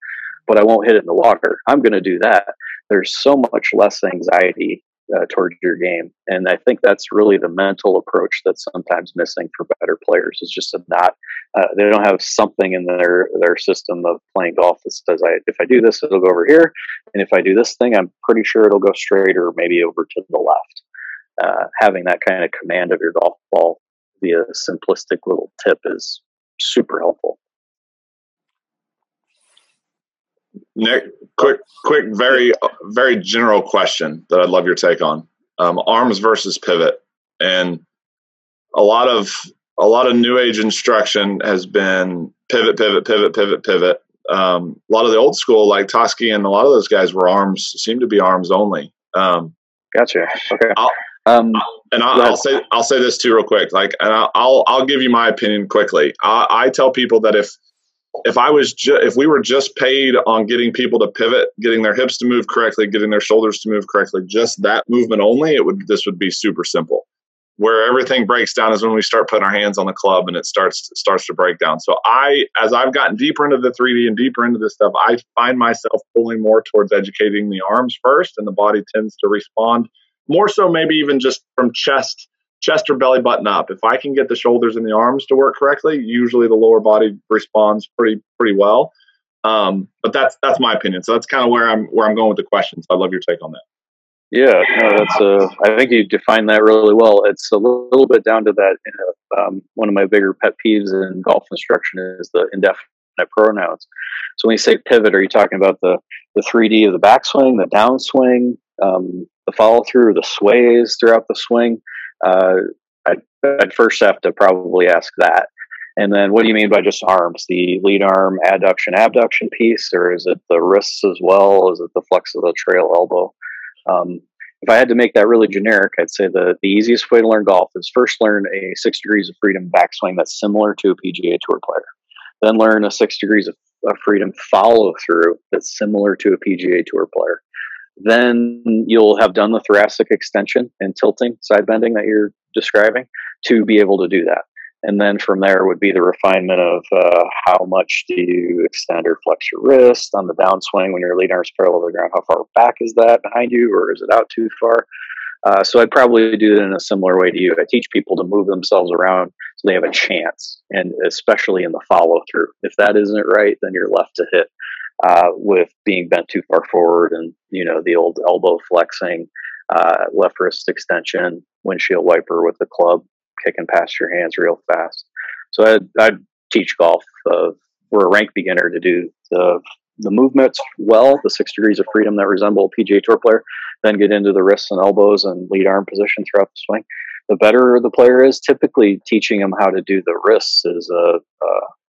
but I won't hit it in the water. I'm going to do that. There's so much less anxiety uh, towards your game, and I think that's really the mental approach that's sometimes missing for better players. Is just not uh, they don't have something in their their system of playing golf that says, I, if I do this, it'll go over here, and if I do this thing, I'm pretty sure it'll go straight or maybe over to the left. Uh, having that kind of command of your golf ball via a simplistic little tip is super helpful. Nick, quick, quick, very, very general question that I'd love your take on: um, arms versus pivot, and a lot of a lot of new age instruction has been pivot, pivot, pivot, pivot, pivot. Um, a lot of the old school, like Toski and a lot of those guys, were arms, seem to be arms only. Um, Gotcha. Okay. I'll- Um, and I'll, I'll say I'll say this too real quick. Like, and I'll I'll, I'll give you my opinion quickly. I, I tell people that if if I was ju- if we were just paid on getting people to pivot, getting their hips to move correctly, getting their shoulders to move correctly, just that movement only, it would this would be super simple. Where everything breaks down is when we start putting our hands on the club and it starts starts to break down. So I, as I've gotten deeper into the 3D and deeper into this stuff, I find myself pulling more towards educating the arms first, and the body tends to respond more so maybe even just from chest chest or belly button up if i can get the shoulders and the arms to work correctly usually the lower body responds pretty pretty well um, but that's that's my opinion so that's kind of where i'm where i'm going with the questions i love your take on that Yeah, no, that's uh, I think you define that really well. It's a little, little bit down to that. Uh, um, one of my bigger pet peeves in golf instruction is the indefinite pronouns. So when you say pivot, are you talking about the the 3D of the backswing, the downswing, um, the follow through, the sways throughout the swing? Uh, I'd, I'd first have to probably ask that. And then, what do you mean by just arms? The lead arm adduction abduction piece, or is it the wrists as well? Is it the flex of the trail elbow? Um, if I had to make that really generic, I'd say the, the easiest way to learn golf is first learn a six degrees of freedom backswing that's similar to a PGA Tour player. Then learn a six degrees of a freedom follow through that's similar to a PGA Tour player. Then you'll have done the thoracic extension and tilting, side bending that you're describing to be able to do that. And then from there would be the refinement of uh, how much do you extend or flex your wrist on the downswing when your lead arm's parallel to the ground. How far back is that behind you, or is it out too far? Uh, so I'd probably do it in a similar way to you. I teach people to move themselves around so they have a chance, and especially in the follow through. If that isn't right, then you're left to hit uh, with being bent too far forward, and you know the old elbow flexing, uh, left wrist extension, windshield wiper with the club kicking past your hands real fast. So I'd, I'd teach golf uh, for a rank beginner to do the the movements well, the six degrees of freedom that resemble a PGA Tour player, then get into the wrists and elbows and lead arm position throughout the swing. The better the player is, typically teaching them how to do the wrists is a, a,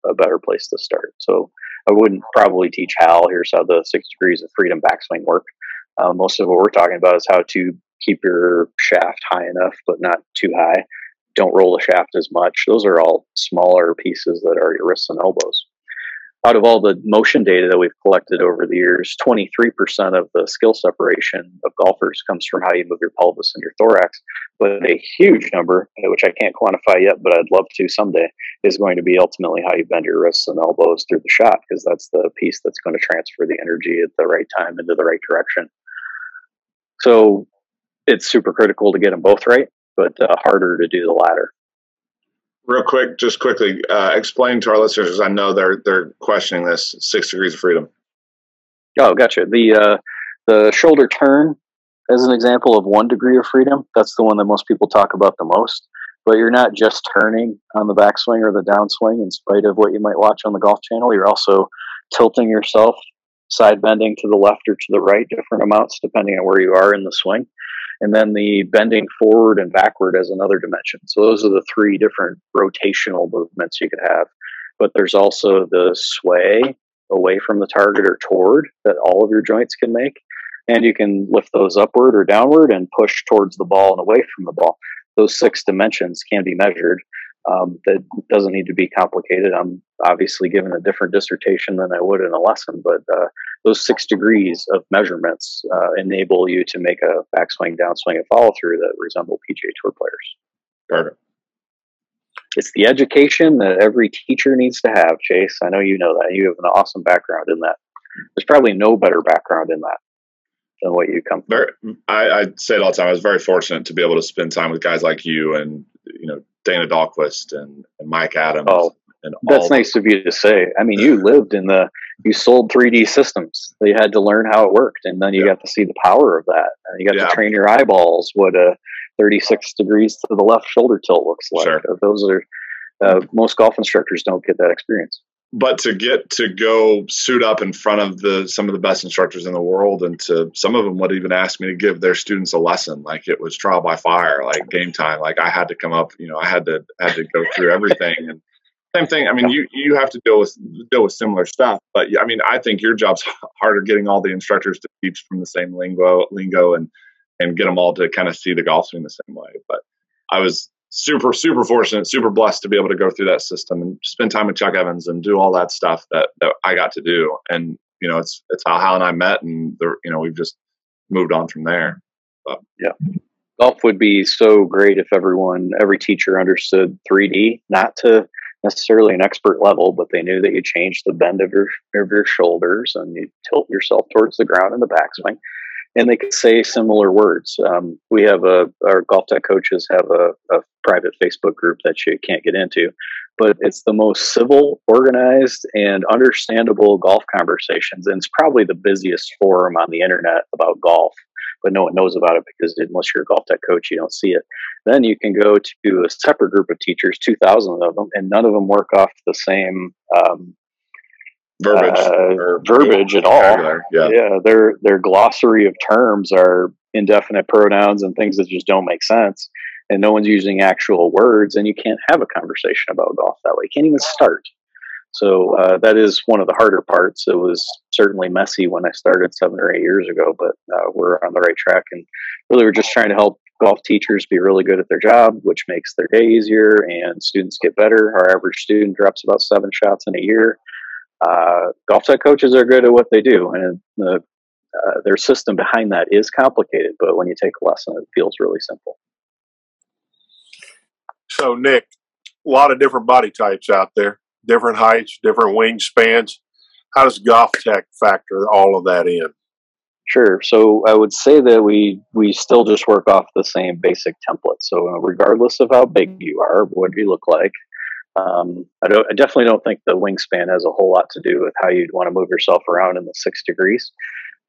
a better place to start. So I wouldn't probably teach Hal, here's how the six degrees of freedom backswing work. Uh, most of what we're talking about is how to keep your shaft high enough, but not too high. Don't roll the shaft as much. Those are all smaller pieces that are your wrists and elbows out of all the motion data that we've collected over the years, 23% of the skill separation of golfers comes from how you move your pelvis and your thorax. But a huge number, which I can't quantify yet, but I'd love to someday, is going to be ultimately how you bend your wrists and elbows through the shot, because that's the piece that's going to transfer the energy at the right time into the right direction. So it's super critical to get them both right, but uh, harder to do the latter real quick, just quickly uh, explain to our listeners, I know they're they're questioning this six degrees of freedom. Oh, gotcha. The uh, the shoulder turn as an example of one degree of freedom. That's the one that most people talk about the most. But you're not just turning on the backswing or the downswing, in spite of what you might watch on the Golf Channel. You're also tilting yourself, side bending to the left or to the right, different amounts depending on where you are in the swing and then the bending forward and backward as another dimension. So those are the three different rotational movements you could have. But there's also the sway away from the target or toward that all of your joints can make. And you can lift those upward or downward and push towards the ball and away from the ball. Those six dimensions can be measured. Um, that doesn't need to be complicated. I'm obviously given a different dissertation than I would in a lesson, but uh, those six degrees of measurements uh, enable you to make a backswing, downswing, and follow through that resemble PGA Tour players. Perfect. It's the education that every teacher needs to have, Chase. I know you know that. You have an awesome background in that. There's probably no better background in that than what you come from. I, I say it all the time. I was very fortunate to be able to spend time with guys like you and you know Dana Dahlquist and, and Mike Adams. Oh, that's nice of you to say. I mean, you lived in the, you sold 3D systems. You had to learn how it worked, and then you yeah. got to see the power of that. And you got yeah. to train your eyeballs what a 36 degrees to the left shoulder tilt looks like. Sure. Those are uh, most golf instructors don't get that experience but to get to go suit up in front of the some of the best instructors in the world and to some of them would even ask me to give their students a lesson like it was trial by fire like game time like i had to come up you know i had to had to go through everything and same thing. I mean you you have to deal with deal with similar stuff but i mean i think your job's harder getting all the instructors to teach from the same lingo lingo and and get them all to kind of see the golf swing the same way but i was super super fortunate super blessed to be able to go through that system and spend time with chuck evans and do all that stuff that, that i got to do. And you know it's it's how hal and i met and the, you know we've just moved on from there. But. yeah. Golf would be so great if everyone every teacher understood 3d not to necessarily an expert level but they knew that you change the bend of your of your shoulders and you tilt yourself towards the ground in the backswing and they could say similar words. Um, we have a our GolfTec coaches have a, a, private Facebook group that you can't get into, but it's the most civil, organized, and understandable golf conversations. And it's probably the busiest forum on the internet about golf, but no one knows about it because unless you're a GolfTec coach, you don't see it. Then you can go to a separate group of teachers, two thousand of them, and none of them work off the same um, verbiage uh, verbiage at all. Yeah. yeah, their their glossary of terms are indefinite pronouns and things that just don't make sense, and no one's using actual words, and you can't have a conversation about golf that way. You can't even start. So uh, that is one of the harder parts. It was certainly messy when I started seven or eight years ago, but uh, we're on the right track, and really we're just trying to help golf teachers be really good at their job, which makes their day easier and students get better. Our average student drops about seven shots in a year Uh, GolfTec coaches are good at what they do, and the, uh, their system behind that is complicated. But when you take a lesson, it feels really simple. So, Nick, a lot of different body types out there, different heights, different wingspans. How does GolfTec factor all of that in? Sure. So I would say that we we still just work off the same basic template. So regardless of how big you are, what you look like? Um, I, I definitely don't think the wingspan has a whole lot to do with how you'd want to move yourself around in the six degrees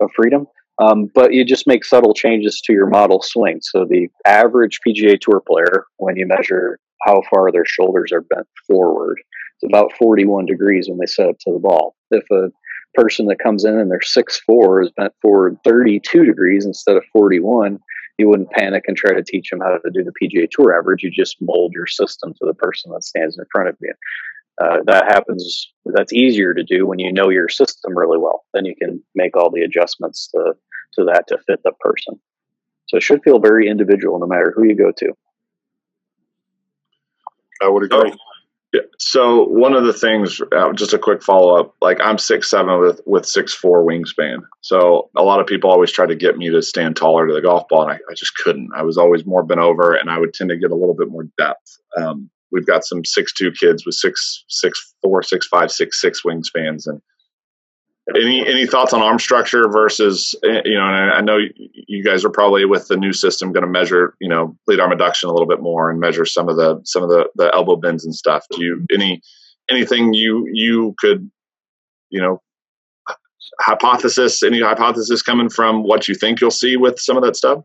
of freedom. Um, but you just make subtle changes to your model swing. So the average PGA Tour player, when you measure how far their shoulders are bent forward, it's about 41 degrees when they set up to the ball. If a person that comes in and they're six four is bent forward 32 degrees instead of 41, you wouldn't panic and try to teach them how to do the PGA Tour average. You just mold your system to the person that stands in front of you. Uh, that happens. That's easier to do when you know your system really well. Then you can make all the adjustments to to that to fit the person. So it should feel very individual no matter who you go to. I would agree. So one of the things, uh, just a quick follow up. Like I'm six seven with with six four wingspan. So a lot of people always try to get me to stand taller to the golf ball, and I, I just couldn't. I was always more bent over, and I would tend to get a little bit more depth. Um, we've got some six two kids with six six four six five six six wingspans, and any any thoughts on arm structure versus eh, you know? And I know you guys are probably with the new system going to measure you know lead arm adduction a little bit more and measure some of the some of the the elbow bends and stuff. Do you any anything you you could you know hypothesis any hypothesis coming from what you think you'll see with some of that stuff?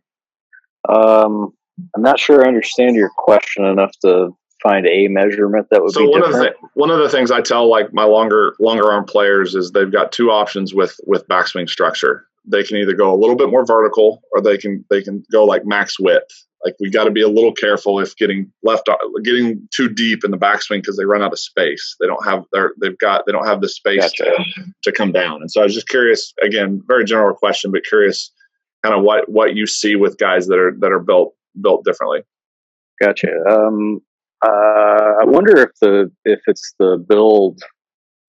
Um, I'm not sure I understand your question enough to find a measurement that would so be one different? of the one of the things I tell like my longer longer arm players is they've got two options with with backswing structure. They can either go a little bit more vertical or they can they can go like max width. Like we got to be a little careful if getting left getting too deep in the backswing because they run out of space. They don't have their they've got they don't have the space Gotcha. to to come down. And so I was just curious again, very general question, but curious kind of what what you see with guys that are that are built built differently. Gotcha. Um, uh, I wonder if the if it's the build.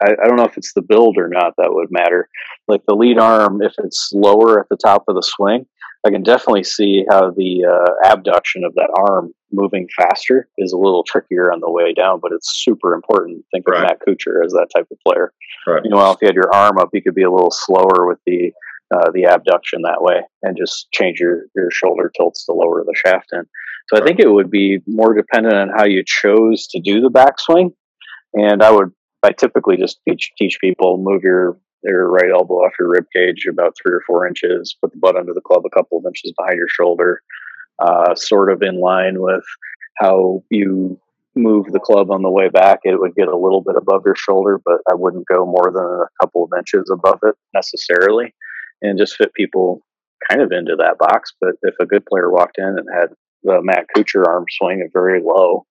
I, I don't know if it's the build or not that would matter. Like the lead arm, if it's lower at the top of the swing, I can definitely see how the uh, abduction of that arm moving faster is a little trickier on the way down, but it's super important. Think of Right. Matt Kuchar as that type of player. Right. Meanwhile, if you had your arm up, you could be a little slower with the uh, the abduction that way, and just change your your shoulder tilts to lower the shaft in. So I think it would be more dependent on how you chose to do the backswing. And I would, I typically just teach teach people move your your right elbow off your rib cage about three or four inches, put the butt under the club a couple of inches behind your shoulder, uh, sort of in line with how you move the club on the way back. It would get a little bit above your shoulder, but I wouldn't go more than a couple of inches above it necessarily, and just fit people kind of into that box. But if a good player walked in and had the Matt Kuchar arm swing at very low,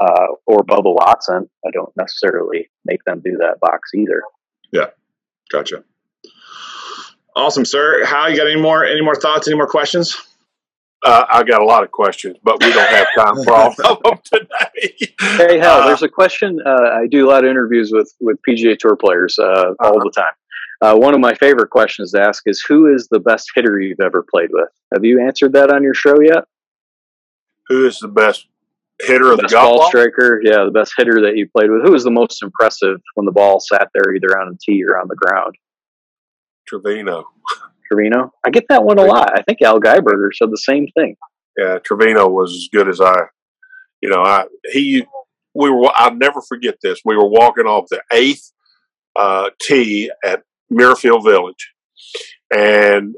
uh, or Bubba Watson, I don't necessarily make them do that box either. Yeah, gotcha. Awesome, sir. How you got any more any more thoughts? Any more questions? Uh, I got a lot of questions, but we don't have time for all of them today. Hey, Hal, Uh, there's a question. Uh, I do a lot of interviews with with PGA Tour players uh, all the time. Uh, one of my favorite questions to ask is, "Who is the best hitter you've ever played with?" Have you answered that on your show yet? Who is the best hitter of the best golf ball ball? striker, yeah, the best hitter that you played with. Who was the most impressive when the ball sat there, either on a tee or on the ground? Trevino. Trevino. I get that one a lot. I think Al Geiberger said the same thing. Yeah, Trevino was as good as I. You know, I he we were. I'll never forget this. We were walking off the eighth uh, tee at Muirfield Village, and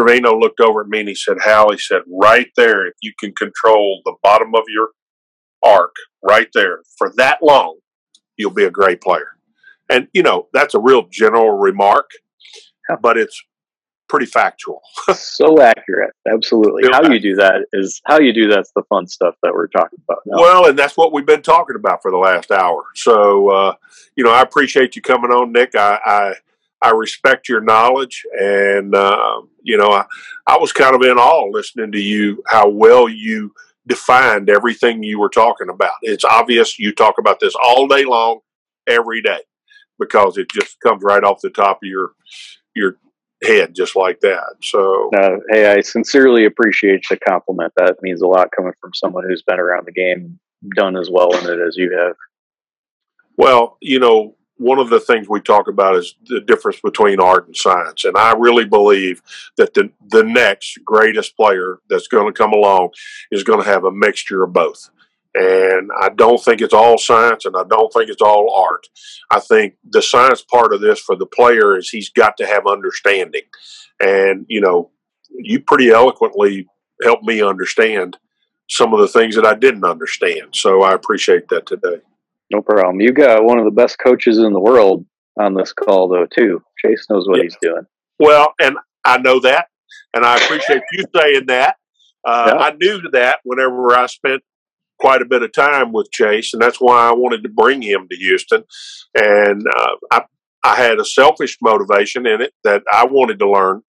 Trevino looked over at me and he said, "Hal," he said, "right there, if you can control the bottom of your arc right there for that long, you'll be a great player." And you know, that's a real general remark, but it's pretty factual. so accurate. Absolutely. How you do that is how you do that's the fun stuff that we're talking about now. Well, and that's what we've been talking about for the last hour. So, uh, you know, I appreciate you coming on, Nick. I I, I respect your knowledge, and uh, you know, I, I was kind of in awe listening to you how well you defined everything you were talking about. It's obvious you talk about this all day long, every day. because it just comes right off the top of your your head just like that. So, uh, hey, I sincerely appreciate the compliment. That means a lot coming from someone who's been around the game, done as well in it as you have. Well, you know, one of the things we talk about is the difference between art and science, and I really believe that the the next greatest player that's going to come along is going to have a mixture of both. And I don't think it's all science and I don't think it's all art. I think the science part of this for the player is he's got to have understanding. And, you know, you pretty eloquently helped me understand some of the things that I didn't understand. So I appreciate that today. No problem. You got one of the best coaches in the world on this call, though, too. Chase knows what yeah. he's doing. Well, and I know that. And I appreciate you saying that. Uh, yeah. I knew that whenever I spent quite a bit of time with Chase, and that's why I wanted to bring him to Houston. And uh, I, I had a selfish motivation in it that I wanted to learn,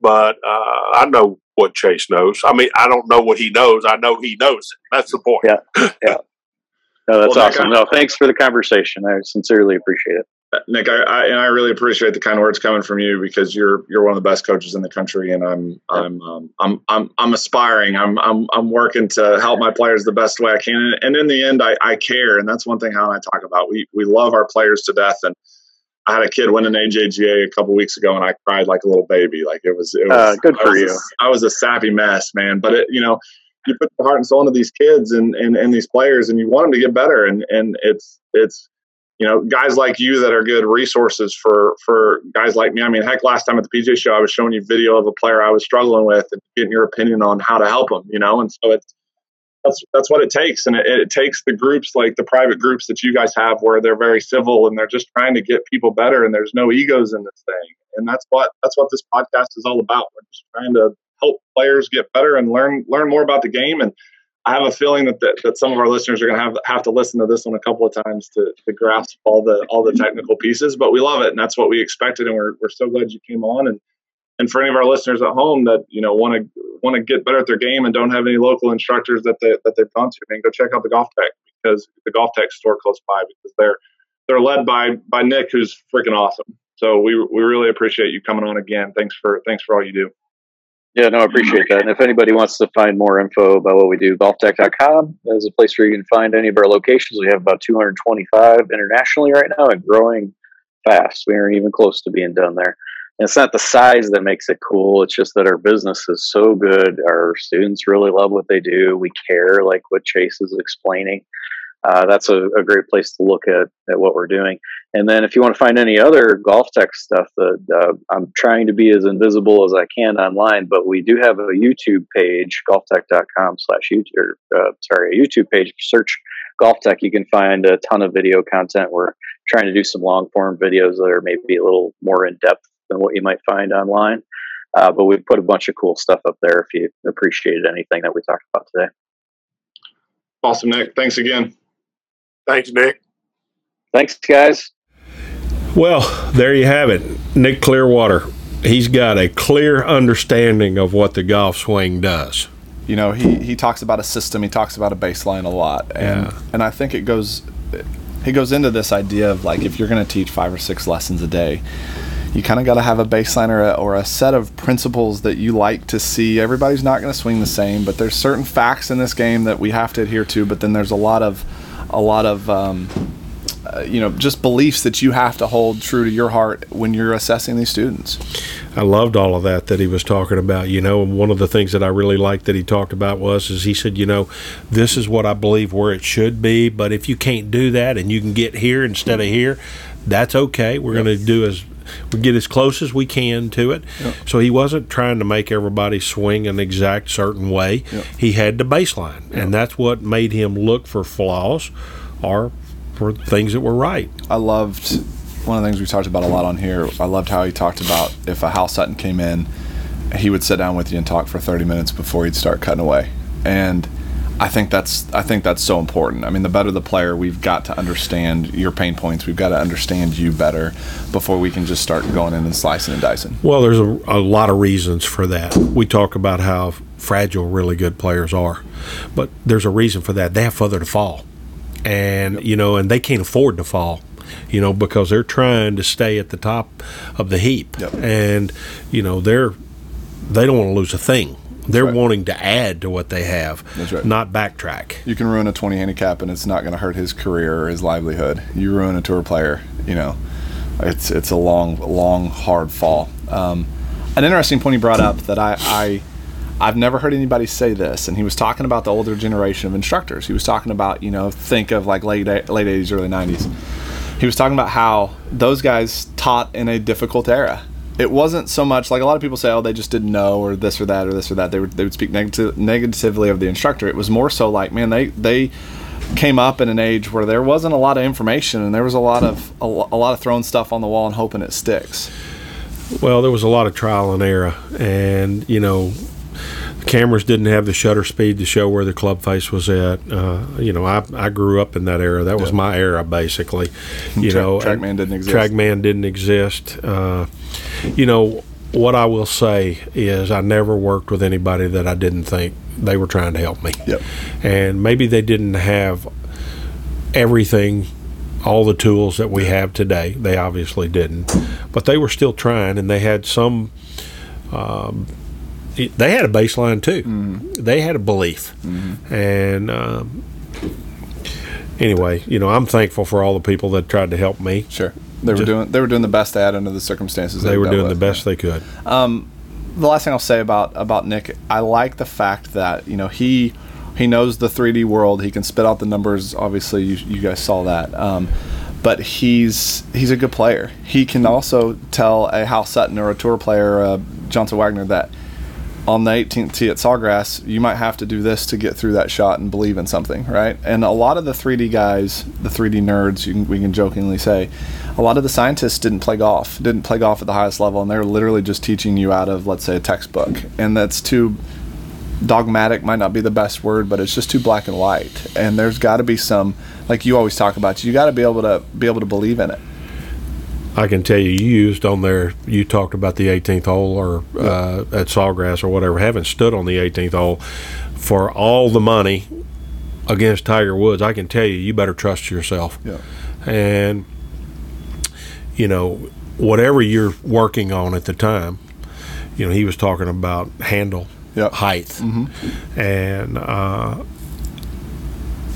but uh, I know what Chase knows. I mean, I don't know what he knows. I know he knows it. That's the point. Yeah, yeah. No, that's well, awesome. no, thanks for the conversation. I sincerely appreciate it. Nick, I, I, and I really appreciate the kind words coming from you because you're you're one of the best coaches in the country, and I'm I'm um, I'm I'm I'm aspiring. I'm I'm I'm working to help my players the best way I can, and in the end, I, I care, and that's one thing how I talk about. We we love our players to death, and I had a kid win an AJGA a couple weeks ago, and I cried like a little baby. Like it was it was uh, good for I you. A, I was a sappy mess, man. But it you know you put the heart and soul into these kids and, and and these players, and you want them to get better, and and it's it's you know, guys like you that are good resources for for guys like me. I mean, heck, last time at the PGA show, I was showing you video of a player I was struggling with and getting your opinion on how to help them. You know, and so it's that's that's what it takes, and it, it takes the groups like the private groups that you guys have, where they're very civil and they're just trying to get people better, and there's no egos in this thing, and that's what that's what this podcast is all about. We're just trying to help players get better and learn learn more about the game and I have a feeling that, that, that some of our listeners are going to have have to listen to this one a couple of times to, to grasp all the all the technical pieces. But we love it, and that's what we expected, and we're we're so glad you came on. And and for any of our listeners at home that you know want to want to get better at their game and don't have any local instructors that they that they've gone to, man, go check out the Golf Tech because the GolfTec store close by because they're they're led by by Nick, who's freaking awesome. So we we really appreciate you coming on again. Thanks for thanks for all you do. Yeah, no, I appreciate that. And if anybody wants to find more info about what we do, golftec.com is a place where you can find any of our locations. We have about 225 internationally right now and growing fast. We aren't even close to being done there. And it's not the size that makes it cool. It's just that our business is so good. Our students really love what they do. We care, like what Chase is explaining uh, that's a, a, great place to look at, at what we're doing. And then if you want to find any other GolfTec stuff, that uh, I'm trying to be as invisible as I can online, but we do have a YouTube page, golftec.com slash YouTube, uh, sorry, a YouTube page. Search GolfTec. You can find a ton of video content. We're trying to do some long form videos that are maybe a little more in depth than what you might find online. Uh, but we've put a bunch of cool stuff up there if you appreciated anything that we talked about today. Awesome, Nick. Thanks again. Thanks, Nick. Thanks, guys. Well, there you have it. Nick Clearwater. He's got a clear understanding of what the golf swing does. You know, he, he talks about a system, he talks about a baseline a lot. And yeah. and I think it goes he goes into this idea of like if you're going to teach 5 or 6 lessons a day, you kind of got to have a baseline or a, or a set of principles that you like to see. Everybody's not going to swing the same, but there's certain facts in this game that we have to adhere to, but then there's a lot of a lot of um, uh, you know just beliefs that you have to hold true to your heart when you're assessing these students. I loved all of that that he was talking about. You know, and one of the things that I really liked that he talked about was is he said, you know, this is what I believe where it should be, but if you can't do that and you can get here instead of here, that's okay. We're yep. going to do as we get as close as we can to it. Yep. So he wasn't trying to make everybody swing an exact certain way. Yep. He had the baseline, and that's what made him look for flaws or for things that were right. I loved one of the things we talked about a lot on here. I loved how he talked about if a Hal Sutton came in, he would sit down with you and talk for 30 minutes before he'd start cutting away. And I think that's I think that's so important. I mean, the better the player, we've got to understand your pain points. We've got to understand you better before we can just start going in and slicing and dicing. Well, there's a, a lot of reasons for that. We talk about how fragile really good players are, but there's a reason for that. They have further to fall, and yep. you know, and they can't afford to fall. you know, because they're trying to stay at the top of the heap, Yep. and you know they're they don't want to lose a thing. They're right. wanting to add to what they have, That's right. not backtrack. You can ruin a 20 handicap and it's not going to hurt his career or his livelihood. You ruin a tour player, you know, it's it's a long, long, hard fall. Um, an interesting point he brought up that I, I I've never heard anybody say this, and he was talking about the older generation of instructors. He was talking about you know think of like late late 80s, early 90s. He was talking about how those guys taught in a difficult era. It wasn't so much like a lot of people say, oh, they just didn't know, or this or that, or this or that. They would they would speak negative, negatively of the instructor. It was more so like, man, they they came up in an age where there wasn't a lot of information, and there was a lot of a, a lot of throwing stuff on the wall and hoping it sticks. Well, there was a lot of trial and error, and you know, cameras didn't have the shutter speed to show where the club face was at. Uh, you know, I, I grew up in that era. That was my era, basically. You Track- know, TrackMan didn't exist. TrackMan didn't exist. Uh, you know, what I will say is, I never worked with anybody that I didn't think they were trying to help me. Yep. And maybe they didn't have everything all the tools that we have today. They obviously didn't, but they were still trying, and they had some. Um, they had a baseline too. They had a belief, and um, anyway, you know, I'm thankful for all the people that tried to help me. Sure, they were Just- doing they were doing the best they had under the circumstances. They were dealt doing the best they could. the last thing I'll say about about Nick, I like the fact that you know he he knows the 3D world. He can spit out the numbers. Obviously, you, you guys saw that. Um, but he's he's a good player. He can also tell a Hal Sutton or a tour player, uh, Johnson Wagner, that on the 18th tee at Sawgrass, you might have to do this to get through that shot and believe in something, right? And a lot of the 3D guys, the 3D nerds, can, we can jokingly say, a lot of the scientists didn't play golf, didn't play golf at the highest level, and they're literally just teaching you out of, let's say, a textbook. And that's too dogmatic, might not be the best word, but it's just too black and white. And there's got to be some, like you always talk about, you got to be able to be able to believe in it. I can tell you, you used on there. You talked about the 18th hole or uh, at Sawgrass or whatever. Haven't stood on the 18th hole for all the money against Tiger Woods, I can tell you, you better trust yourself. Yeah. And you know, whatever you're working on at the time, you know, he was talking about handle Yep. height, and uh,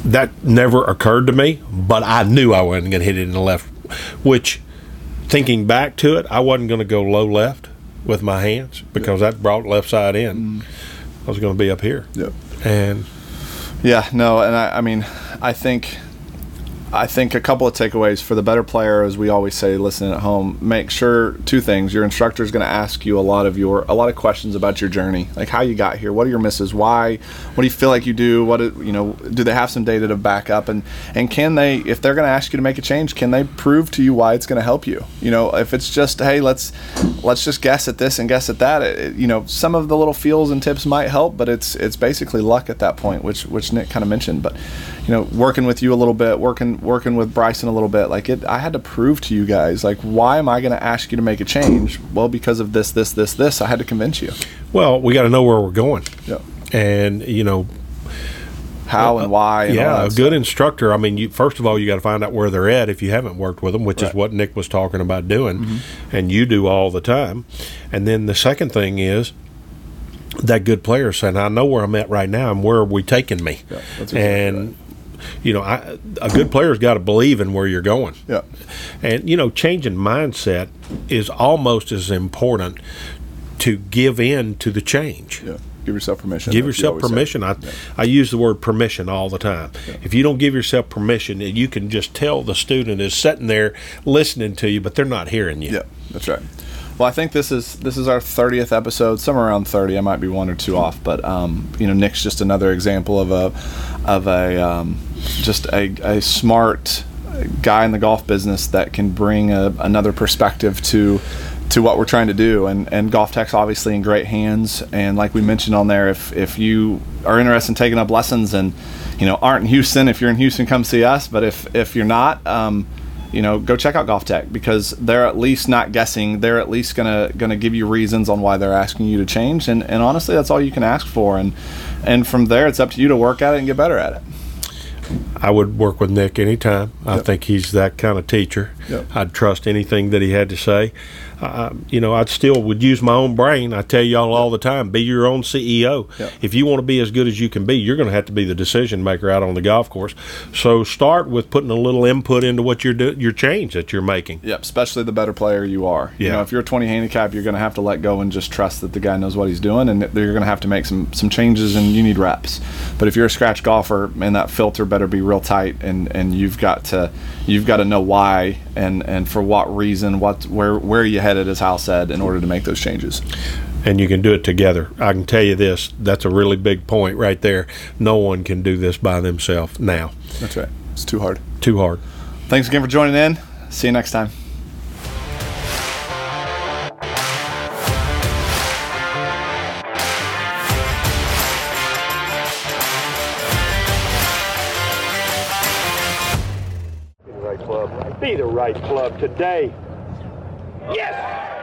that never occurred to me. But I knew I wasn't going to hit it in the left, which thinking back to it, I wasn't going to go low left with my hands because that brought left side in. Mm. I was going to be up here. Yep. And Yeah, no, and I, I mean, I think, I think a couple of takeaways for the better player, as we always say, listening at home. Make sure two things: your instructor is going to ask you a lot of your a lot of questions about your journey, like how you got here, what are your misses, why, what do you feel like you do, what do- you know, do they have some data to back up, and and can they, if they're going to ask you to make a change, can they prove to you why it's going to help you? You know, if it's just hey, let's let's just guess at this and guess at that, it, you know, some of the little feels and tips might help, but it's it's basically luck at that point, which which Nick kind of mentioned. But you know, working with you a little bit, working working with Bryson a little bit, like it, I had to prove to you guys, like, why am I going to ask you to make a change? Well, because of this, this, this, this. I had to convince you. well, we got to know where we're going. Yeah. And you know, How and why. And yeah, that a stuff. good instructor. I mean, you, first of all, you got to find out where they're at if you haven't worked with them, which is what Nick was talking about doing, Mm-hmm. and you do all the time. And then the second thing is that good player saying, "I know where I'm at right now, and where are we taking me?" Yeah, and you know, I, a good player's got to believe in where you're going. Yeah. And you know, changing mindset is almost as important to give in to the change. Yeah. Give yourself permission. Give yourself say. permission. I, I use the word permission all the time. If you don't give yourself permission, you can just tell the student is sitting there listening to you, but they're not hearing you. Yeah, that's right. Well, I think this is this is our thirtieth episode, somewhere around thirty. I might be one or two off, but um, you know, Nick's just another example of a of a um, just a, a smart guy in the golf business that can bring a, another perspective to to what we're trying to do. And and GolfTec's obviously in great hands. And like we mentioned on there, if if you are interested in taking up lessons and you know aren't in Houston, if you're in Houston, come see us. But if if you're not, um, you know, go check out GolfTec because they're at least not guessing. They're at least gonna gonna give you reasons on why they're asking you to change. And and honestly, that's all you can ask for. And and from there, it's up to you to work at it and get better at it. I would work with Nick anytime. I Yep. think he's that kind of teacher. Yep. I'd trust anything that he had to say. You know, I'd still would use my own brain. I tell y'all all the time, be your own CEO. Yep. If you want to be as good as you can be, you're going to have to be the decision maker out on the golf course. So start with putting a little input into what you're do- your change that you're making. Yep, especially the better player you are. You Yeah. know, if you're a 20 handicap, you're going to have to let go and just trust that the guy knows what he's doing, and you're going to have to make some some changes, and you need reps. But if you're a scratch golfer, man, that filter better be real tight, and and you've got to you've got to know why and and for what reason, what where where you headed, as Hal said, in order to make those changes. and you can do it together. I can tell you this, that's a really big point right there. No one can do this by themselves now. That's right. It's too hard. Too hard. Thanks again for joining in. See you next time. Right club today. Yes!